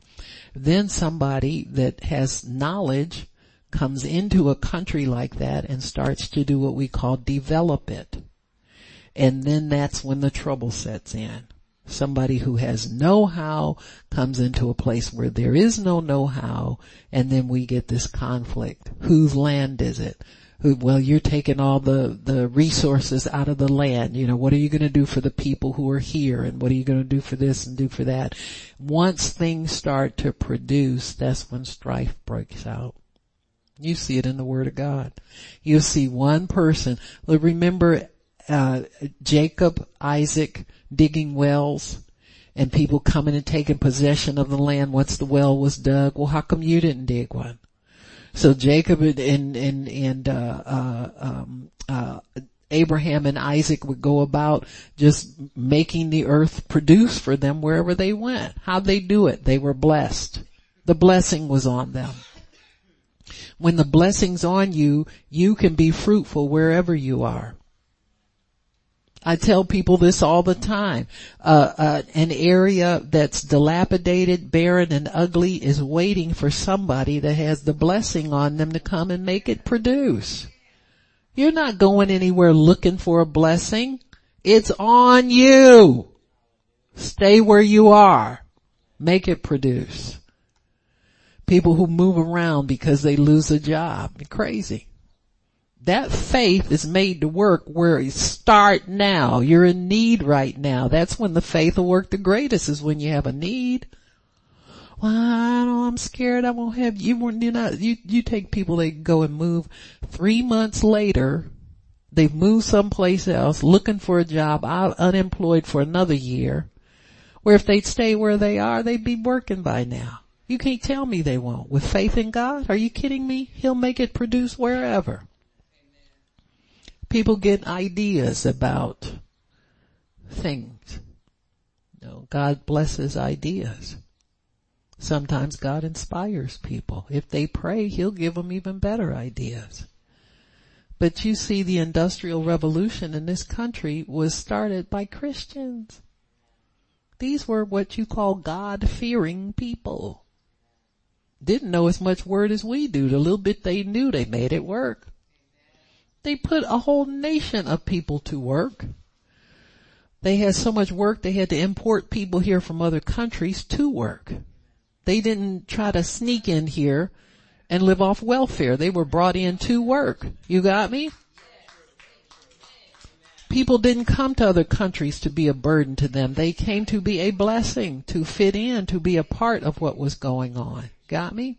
Then somebody that has knowledge comes into a country like that and starts to do what we call develop it. And then that's when the trouble sets in. Somebody who has know-how comes into a place where there is no know-how and then we get this conflict. Whose land is it? Well, you're taking all the, the resources out of the land. You know, what are you going to do for the people who are here? And what are you going to do for this and do for that? Once things start to produce, that's when strife breaks out. You see it in the Word of God. You'll see one person. Remember, uh, Jacob, Isaac digging wells and people coming and taking possession of the land once the well was dug. Well, how come you didn't dig one? So Jacob and and and uh, uh, um, uh, Abraham and Isaac would go about just making the earth produce for them wherever they went. How'd they do it? They were blessed. The blessing was on them. When the blessing's on you, you can be fruitful wherever you are. I tell people this all the time. Uh, uh, an area that's dilapidated, barren, and ugly is waiting for somebody that has the blessing on them to come and make it produce. You're not going anywhere looking for a blessing. It's on you. Stay where you are. Make it produce. People who move around because they lose a job. Crazy. That faith is made to work where you start now. You're in need right now. That's when the faith will work the greatest is when you have a need. Well, I don't, I'm scared I won't have, you you not, you, you take people, they go and move three months later, they've moved someplace else looking for a job, out unemployed for another year, where if they'd stay where they are, they'd be working by now. You can't tell me they won't. With faith in God, are you kidding me? He'll make it produce wherever people get ideas about things. You know, God blesses ideas. Sometimes God inspires people. If they pray, He'll give them even better ideas. But you see the industrial revolution in this country was started by Christians. These were what you call God-fearing people. Didn't know as much word as we do. The little bit they knew, they made it work. They put a whole nation of people to work. They had so much work they had to import people here from other countries to work. They didn't try to sneak in here and live off welfare. They were brought in to work. You got me? People didn't come to other countries to be a burden to them. They came to be a blessing, to fit in, to be a part of what was going on. Got me?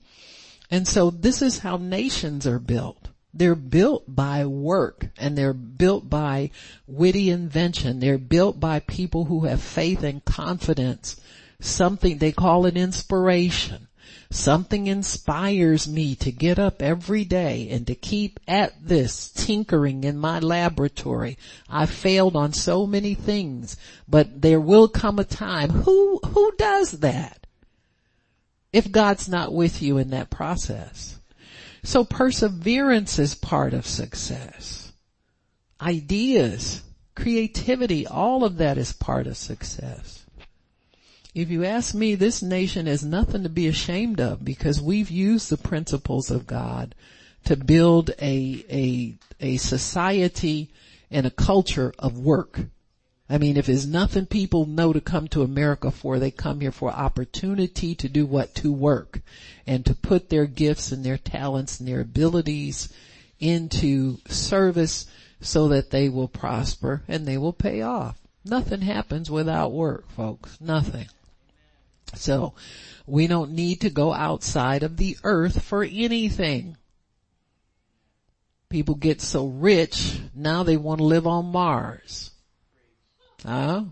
And so this is how nations are built. They're built by work and they're built by witty invention. They're built by people who have faith and confidence. Something, they call it inspiration. Something inspires me to get up every day and to keep at this tinkering in my laboratory. I failed on so many things, but there will come a time. Who, who does that? If God's not with you in that process. So perseverance is part of success. Ideas creativity, all of that is part of success. If you ask me, this nation has nothing to be ashamed of because we've used the principles of God to build a, a, a society and a culture of work. I mean, if there's nothing people know to come to America for, they come here for opportunity to do what? To work and to put their gifts and their talents and their abilities into service so that they will prosper and they will pay off. Nothing happens without work, folks. Nothing. So we don't need to go outside of the earth for anything. People get so rich, now they want to live on Mars. Huh?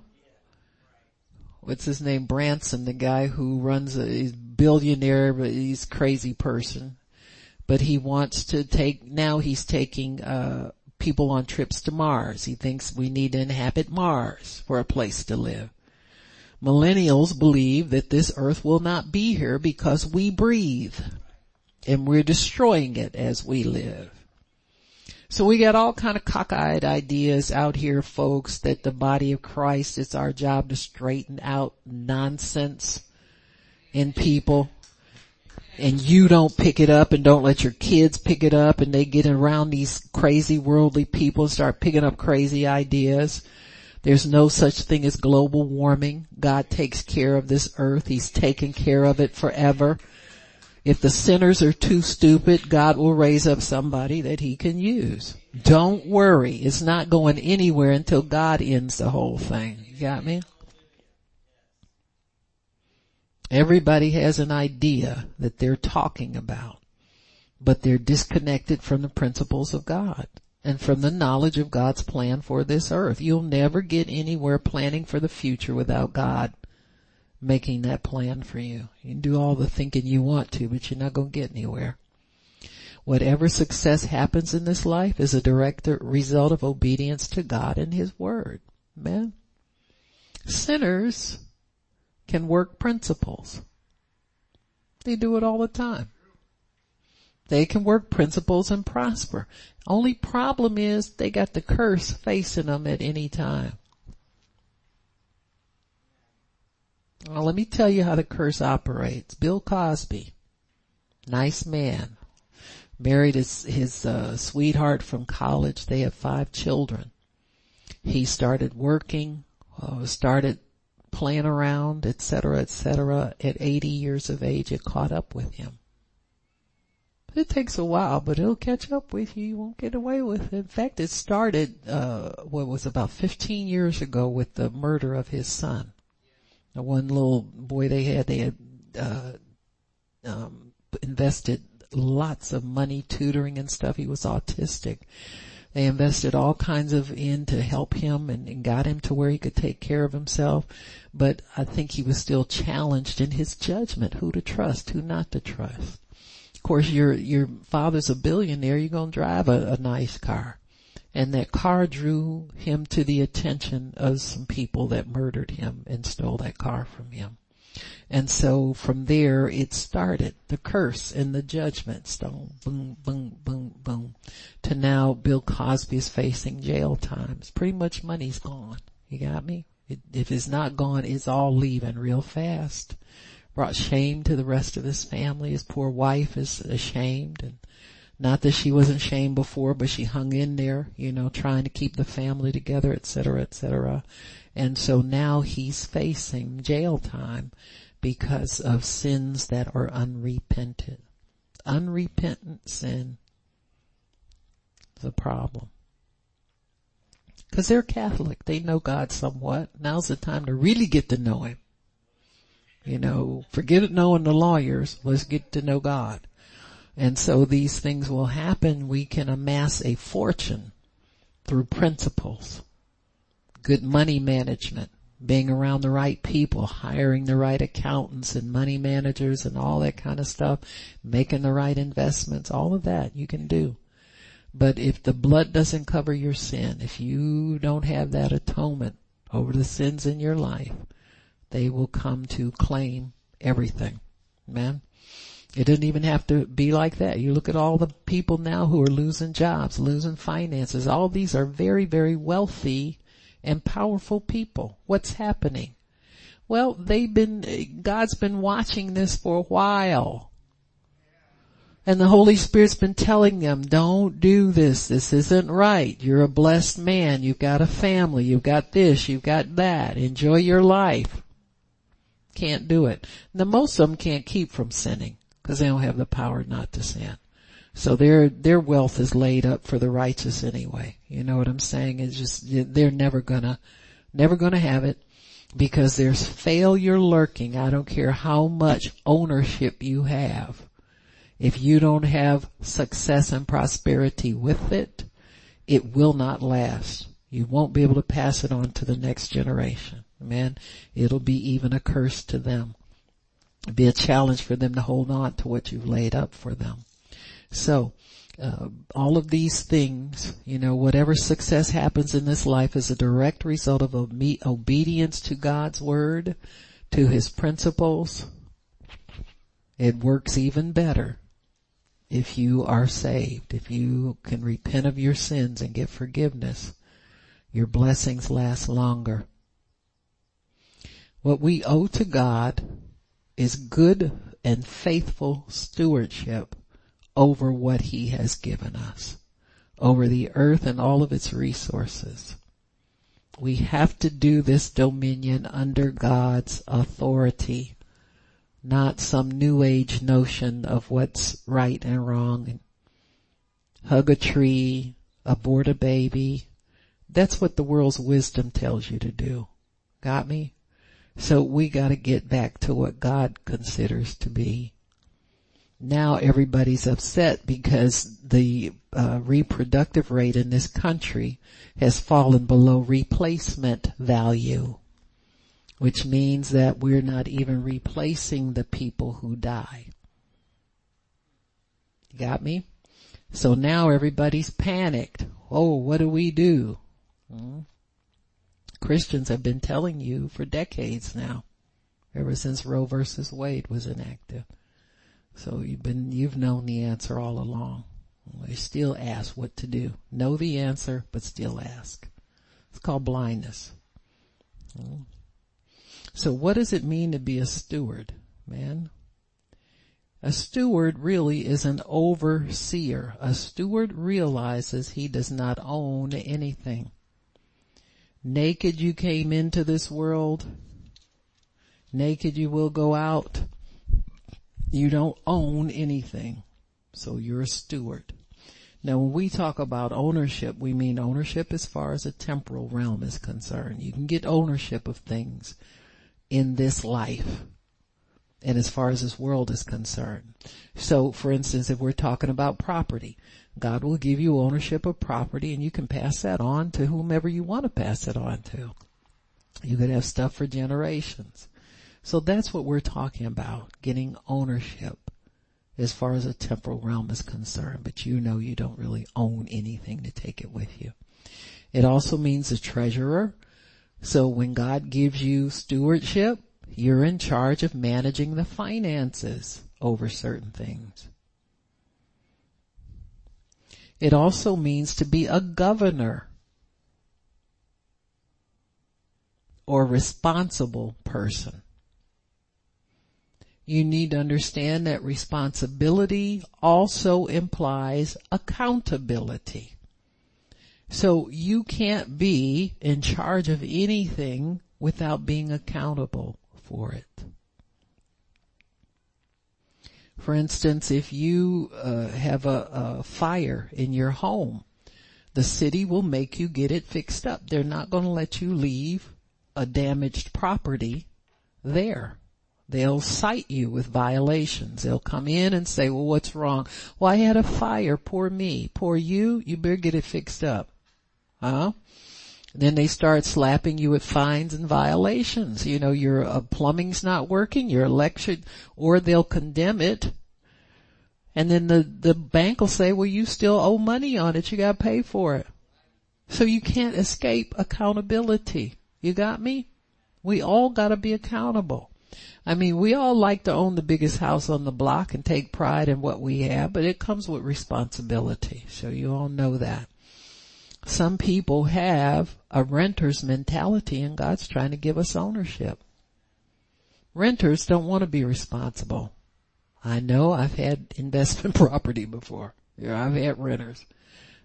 What's his name? Branson, the guy who runs a, he's billionaire, but he's crazy person. But he wants to take, now he's taking, uh, people on trips to Mars. He thinks we need to inhabit Mars for a place to live. Millennials believe that this earth will not be here because we breathe and we're destroying it as we live. So we got all kind of cockeyed ideas out here, folks, that the body of Christ, it's our job to straighten out nonsense in people. And you don't pick it up and don't let your kids pick it up and they get around these crazy worldly people and start picking up crazy ideas. There's no such thing as global warming. God takes care of this earth. He's taken care of it forever. If the sinners are too stupid, God will raise up somebody that he can use. Don't worry. It's not going anywhere until God ends the whole thing. You got me? Everybody has an idea that they're talking about, but they're disconnected from the principles of God and from the knowledge of God's plan for this earth. You'll never get anywhere planning for the future without God making that plan for you. You can do all the thinking you want to, but you're not going to get anywhere. Whatever success happens in this life is a direct result of obedience to God and His Word. Man. Sinners can work principles. They do it all the time. They can work principles and prosper. Only problem is they got the curse facing them at any time. Well, let me tell you how the curse operates. Bill Cosby, nice man, married his, his uh, sweetheart from college. They have five children. He started working, uh, started playing around, etc., etc. At 80 years of age, it caught up with him. It takes a while, but it'll catch up with you. You won't get away with it. In fact, it started, uh, what was about 15 years ago with the murder of his son. The one little boy they had, they had, uh, um, invested lots of money tutoring and stuff. He was autistic. They invested all kinds of in to help him and, and, got him to where he could take care of himself. But I think he was still challenged in his judgment, who to trust, who not to trust. Of course, your, your father's a billionaire, you're gonna drive a, a nice car and that car drew him to the attention of some people that murdered him and stole that car from him. And so from there it started, the curse and the judgment stone, boom, boom, boom, boom, to now Bill Cosby is facing jail times. Pretty much money's gone. You got me? It, if it's not gone, it's all leaving real fast. Brought shame to the rest of his family. His poor wife is ashamed and not that she wasn't shamed before, but she hung in there, you know, trying to keep the family together, et cetera, et cetera. And so now he's facing jail time because of sins that are unrepented. Unrepentant sin is a problem. Cause they're Catholic. They know God somewhat. Now's the time to really get to know Him. You know, forget it knowing the lawyers. Let's get to know God. And so these things will happen. We can amass a fortune through principles, good money management, being around the right people, hiring the right accountants and money managers and all that kind of stuff, making the right investments, all of that you can do. But if the blood doesn't cover your sin, if you don't have that atonement over the sins in your life, they will come to claim everything. Amen. It doesn't even have to be like that. You look at all the people now who are losing jobs, losing finances. All these are very, very wealthy and powerful people. What's happening? Well, they've been, God's been watching this for a while. And the Holy Spirit's been telling them, don't do this. This isn't right. You're a blessed man. You've got a family. You've got this. You've got that. Enjoy your life. Can't do it. Now most of them can't keep from sinning because they don't have the power not to sin. So their, their wealth is laid up for the righteous anyway. You know what I'm saying? It's just, they're never gonna, never gonna have it because there's failure lurking. I don't care how much ownership you have if you don't have success and prosperity with it, it will not last. You won't be able to pass it on to the next generation. Man, it'll be even a curse to them. Be a challenge for them to hold on to what you've laid up for them. So, uh, all of these things, you know, whatever success happens in this life is a direct result of obedience to God's word, to his principles. It works even better if you are saved, if you can repent of your sins and get forgiveness, your blessings last longer. What we owe to God is good and faithful stewardship over what He has given us, over the earth and all of its resources. We have to do this dominion under God's authority not some new age notion of what's right and wrong. Hug a tree, abort a baby. That's what the world's wisdom tells you to do. Got me? So we gotta get back to what God considers to be. Now everybody's upset because the uh, reproductive rate in this country has fallen below replacement value which means that we're not even replacing the people who die. Got me? So now everybody's panicked. Oh, what do we do? Hmm? Christians have been telling you for decades now, ever since Roe versus Wade was enacted. So you've been, you've known the answer all along. We still ask what to do. Know the answer, but still ask. It's called blindness. So what does it mean to be a steward, man? A steward really is an overseer. A steward realizes he does not own anything. Naked you came into this world. Naked you will go out. You don't own anything. So you're a steward. Now when we talk about ownership, we mean ownership as far as a temporal realm is concerned. You can get ownership of things in this life and as far as this world is concerned. So for instance, if we're talking about property, God will give you ownership of property and you can pass that on to whomever you want to pass it on to. You could have stuff for generations. So that's what we're talking about, getting ownership as far as the temporal realm is concerned, but you know you don't really own anything to take it with you. It also means a treasurer so when God gives you stewardship, you're in charge of managing the finances over certain things. It also means to be a governor or responsible person. You need to understand that responsibility also implies accountability. So you can't be in charge of anything without being accountable for it. For instance, if you uh, have a, a fire in your home, the city will make you get it fixed up. They're not going to let you leave a damaged property there. They'll cite you with violations. They'll come in and say, well, what's wrong? Well, I had a fire. Poor me. Poor you. You better get it fixed up. Huh? Then they start slapping you with fines and violations. You know, your uh, plumbing's not working, your electric, or they'll condemn it. And then the, the bank will say, well, you still owe money on it. You gotta pay for it. So you can't escape accountability. You got me? We all gotta be accountable. I mean, we all like to own the biggest house on the block and take pride in what we have, but it comes with responsibility. So you all know that. Some people have a renter's mentality and God's trying to give us ownership. Renters don't want to be responsible. I know I've had investment property before. Yeah, I've had renters.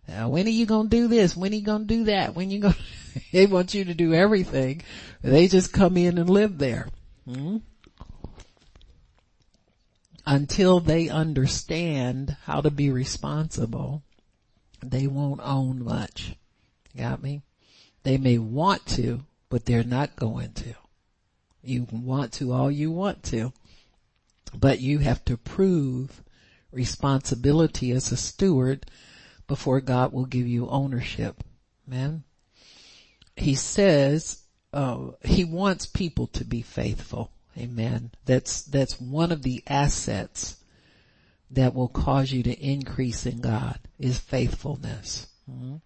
Now, when are you gonna do this? When are you gonna do that? When you gonna, they want you to do everything. They just come in and live there. hmm Until they understand how to be responsible, they won't own much. Got me? They may want to, but they're not going to. You want to all you want to, but you have to prove responsibility as a steward before God will give you ownership. Man. He says, uh, he wants people to be faithful. Amen. That's, that's one of the assets that will cause you to increase in God is faithfulness. Mm-hmm.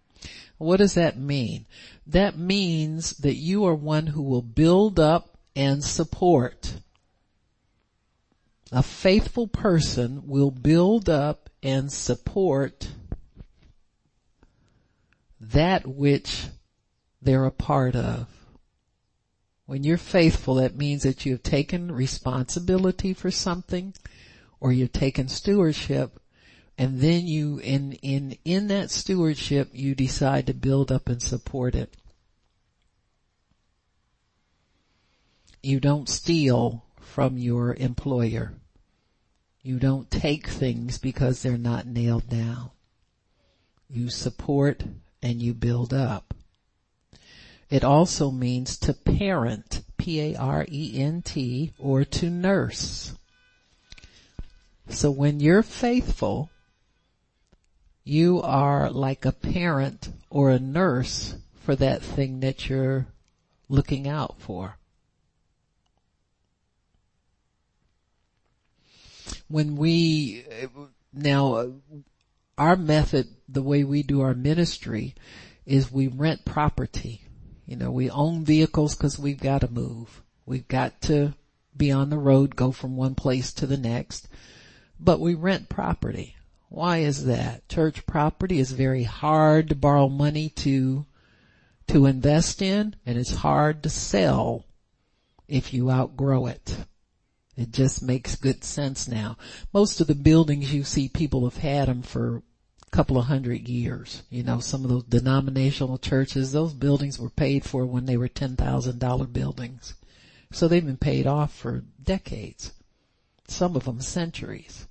What does that mean? That means that you are one who will build up and support. A faithful person will build up and support that which they're a part of. When you're faithful, that means that you've taken responsibility for something or you've taken stewardship and then you, in, in, in that stewardship, you decide to build up and support it. You don't steal from your employer. You don't take things because they're not nailed down. You support and you build up. It also means to parent, P-A-R-E-N-T, or to nurse. So when you're faithful, you are like a parent or a nurse for that thing that you're looking out for. When we, now our method, the way we do our ministry is we rent property. You know, we own vehicles cause we've got to move. We've got to be on the road, go from one place to the next, but we rent property. Why is that? Church property is very hard to borrow money to, to invest in and it's hard to sell if you outgrow it. It just makes good sense now. Most of the buildings you see people have had them for a couple of hundred years. You know, some of those denominational churches, those buildings were paid for when they were $10,000 buildings. So they've been paid off for decades. Some of them centuries.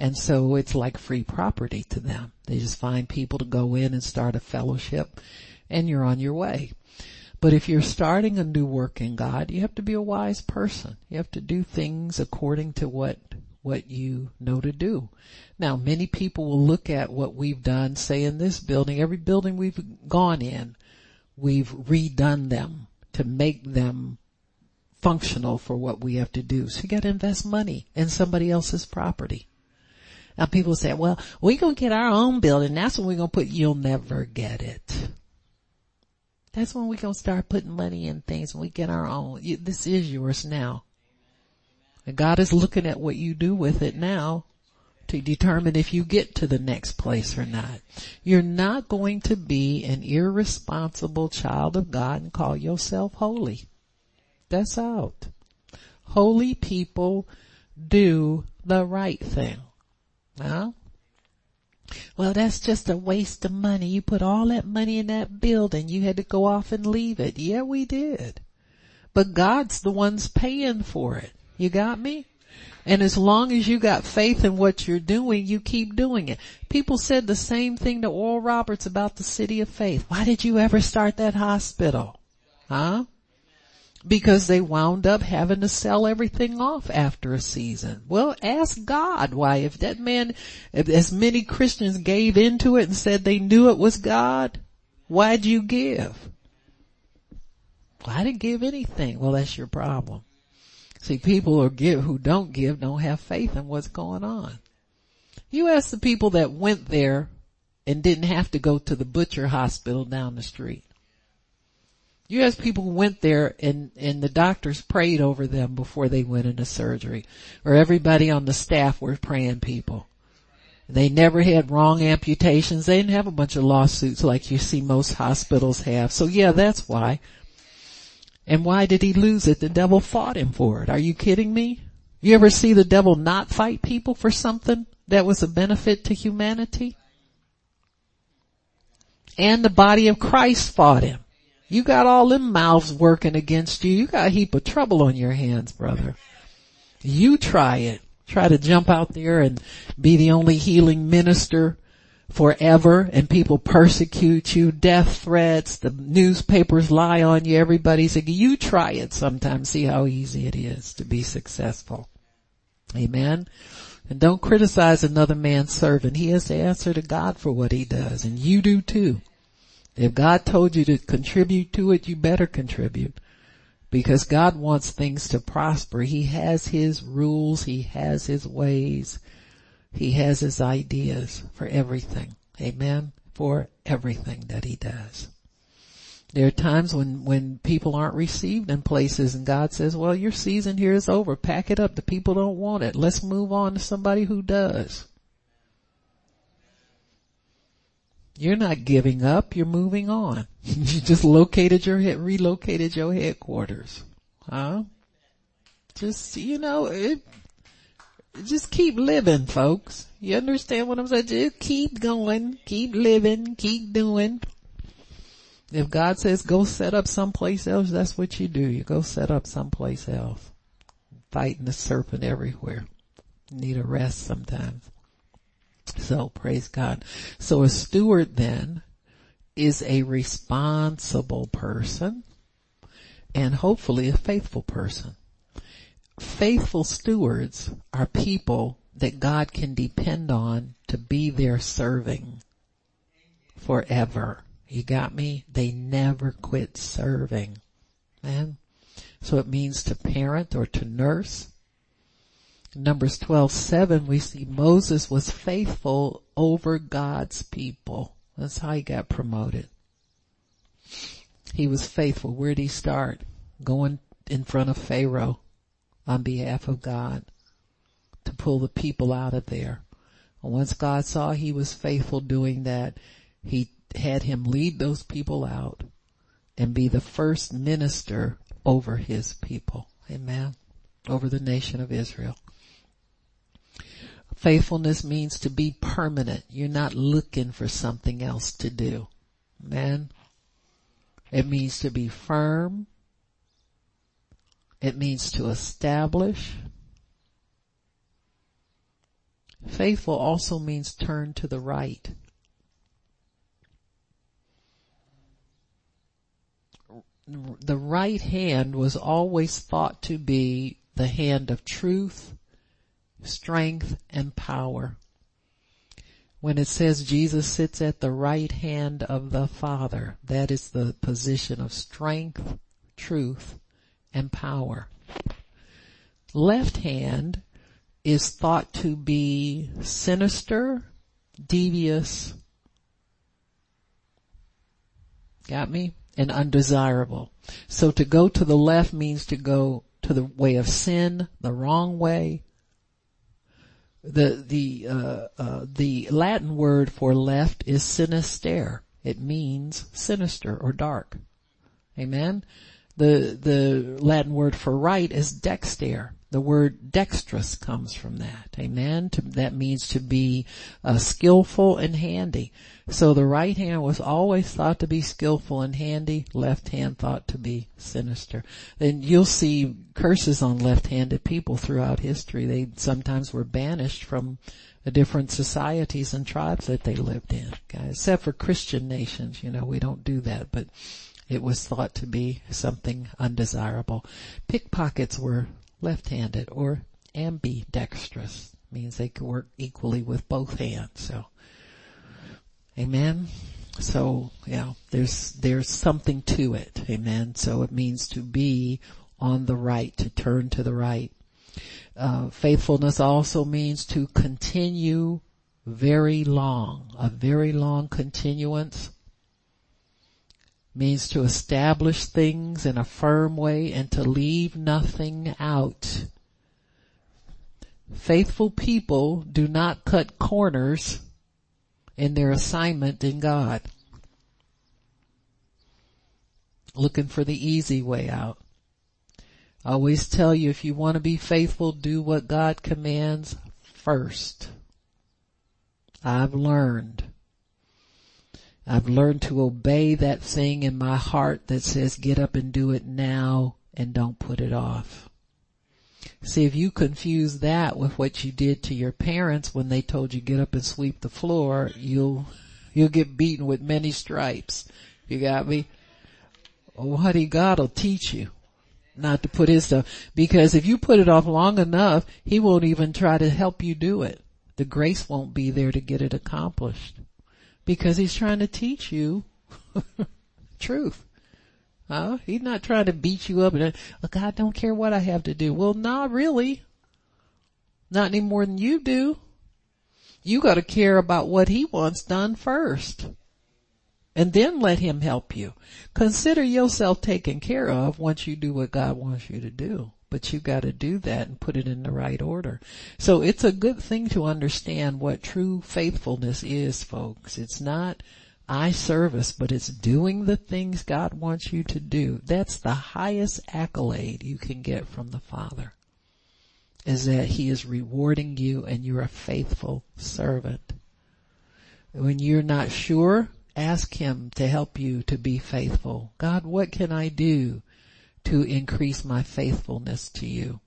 And so it's like free property to them. They just find people to go in and start a fellowship and you're on your way. But if you're starting a new work in God, you have to be a wise person. You have to do things according to what, what you know to do. Now, many people will look at what we've done, say in this building, every building we've gone in, we've redone them to make them functional for what we have to do. So you gotta invest money in somebody else's property. People say, well, we're gonna get our own building. That's when we're gonna put, you'll never get it. That's when we're going to start putting money in things when we get our own. This is yours now. And God is looking at what you do with it now to determine if you get to the next place or not. You're not going to be an irresponsible child of God and call yourself holy. That's out. Holy people do the right thing. Huh? Well, that's just a waste of money. You put all that money in that building. You had to go off and leave it. Yeah, we did. But God's the one's paying for it. You got me? And as long as you got faith in what you're doing, you keep doing it. People said the same thing to Oral Roberts about the city of faith. Why did you ever start that hospital? Huh? Because they wound up having to sell everything off after a season. Well, ask God why if that man, if as many Christians gave into it and said they knew it was God, why'd you give? Well, I didn't give anything. Well, that's your problem. See, people who give, who don't give don't have faith in what's going on. You ask the people that went there and didn't have to go to the butcher hospital down the street. You ask people who went there and, and the doctors prayed over them before they went into surgery. Or everybody on the staff were praying people. They never had wrong amputations. They didn't have a bunch of lawsuits like you see most hospitals have. So yeah, that's why. And why did he lose it? The devil fought him for it. Are you kidding me? You ever see the devil not fight people for something that was a benefit to humanity? And the body of Christ fought him. You got all them mouths working against you. You got a heap of trouble on your hands, brother. You try it. Try to jump out there and be the only healing minister forever and people persecute you, death threats, the newspapers lie on you, everybody's like, you try it sometimes, see how easy it is to be successful. Amen. And don't criticize another man's servant. He has to answer to God for what he does and you do too. If God told you to contribute to it, you better contribute because God wants things to prosper. He has His rules. He has His ways. He has his ideas for everything. Amen. For everything that he does. There are times when, when people aren't received in places and God says, well, your season here is over. Pack it up. The people don't want it. Let's move on to somebody who does. You're not giving up. You're moving on. you just located your, head, relocated your headquarters. Huh? Just, you know, it, just keep living, folks. You understand what I'm saying? Just keep going, keep living, keep doing. If God says go set up someplace else, that's what you do. You go set up someplace else. Fighting the serpent everywhere. need a rest sometimes. So praise God. So a steward then is a responsible person and hopefully a faithful person faithful stewards are people that God can depend on to be there serving forever. You got me? They never quit serving. Man. So it means to parent or to nurse. Numbers 12, 7, we see Moses was faithful over God's people. That's how he got promoted. He was faithful. Where'd he start? Going in front of Pharaoh on behalf of God to pull the people out of there. And once God saw he was faithful doing that, he had him lead those people out and be the first minister over his people. Amen. Over the nation of Israel. Faithfulness means to be permanent. You're not looking for something else to do. Amen. It means to be firm. It means to establish. Faithful also means turn to the right. The right hand was always thought to be the hand of truth, strength, and power. When it says Jesus sits at the right hand of the Father, that is the position of strength, truth, and power. Left hand is thought to be sinister, devious, got me? And undesirable. So to go to the left means to go to the way of sin, the wrong way. The, the, uh, uh, the Latin word for left is sinister. It means sinister or dark. Amen? The, the Latin word for right is dexter. The word dexterous comes from that. Amen. To, that means to be uh, skillful and handy. So the right hand was always thought to be skillful and handy, left hand thought to be sinister. And you'll see curses on left-handed people throughout history. They sometimes were banished from the different societies and tribes that they lived in. Except for Christian nations, you know, we don't do that, but it was thought to be something undesirable. Pickpockets were left-handed or ambidextrous, means they can work equally with both hands. So, amen. So, yeah, there's, there's something to it. Amen. So it means to be on the right, to turn to the right. Uh, faithfulness also means to continue very long, a very long continuance means to establish things in a firm way and to leave nothing out. Faithful people do not cut corners in their assignment in God. Looking for the easy way out. I always tell you if you want to be faithful, do what God commands first. I've learned. I've learned to obey that thing in my heart that says get up and do it now and don't put it off. See, if you confuse that with what you did to your parents when they told you get up and sweep the floor, you'll, you'll get beaten with many stripes. You got me? Almighty God will teach you not to put his stuff because if you put it off long enough, he won't even try to help you do it. The grace won't be there to get it accomplished because he's trying to teach you truth. Huh? He's not trying to beat you up and, oh, God don't care what I have to do. Well, not really. Not any more than you do. You gotta care about what he wants done first. And then let him help you. Consider yourself taken care of once you do what God wants you to do. But you've gotta do that and put it in the right order. So it's a good thing to understand what true faithfulness is, folks. It's not eye service, but it's doing the things God wants you to do. That's the highest accolade you can get from the Father. Is that He is rewarding you and you're a faithful servant. When you're not sure, ask Him to help you to be faithful. God, what can I do to increase my faithfulness to you,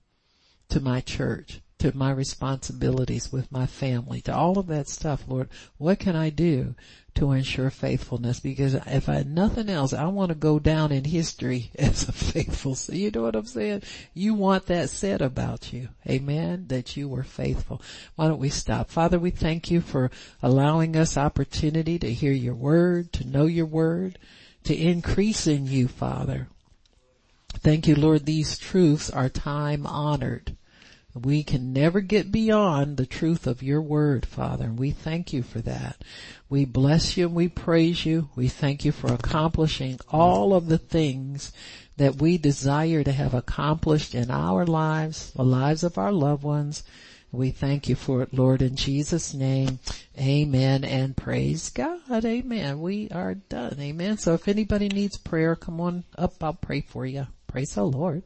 to my church, to my responsibilities with my family, to all of that stuff, Lord? What can I do to ensure faithfulness because if I nothing else, I want to go down in history as a faithful. You know what I'm saying? You want that said about you. Amen. That you were faithful. Why don't we stop? Father, we thank you for allowing us opportunity to hear your word, to know your word, to increase in you, Father. Thank you, Lord. These truths are time honored. We can never get beyond the truth of your word, Father, and we thank you for that. We bless you and we praise you. We thank you for accomplishing all of the things that we desire to have accomplished in our lives, the lives of our loved ones. We thank you for it, Lord, in Jesus' name. Amen and praise God. Amen. We are done. Amen. So if anybody needs prayer, come on up. I'll pray for you. Praise the Lord.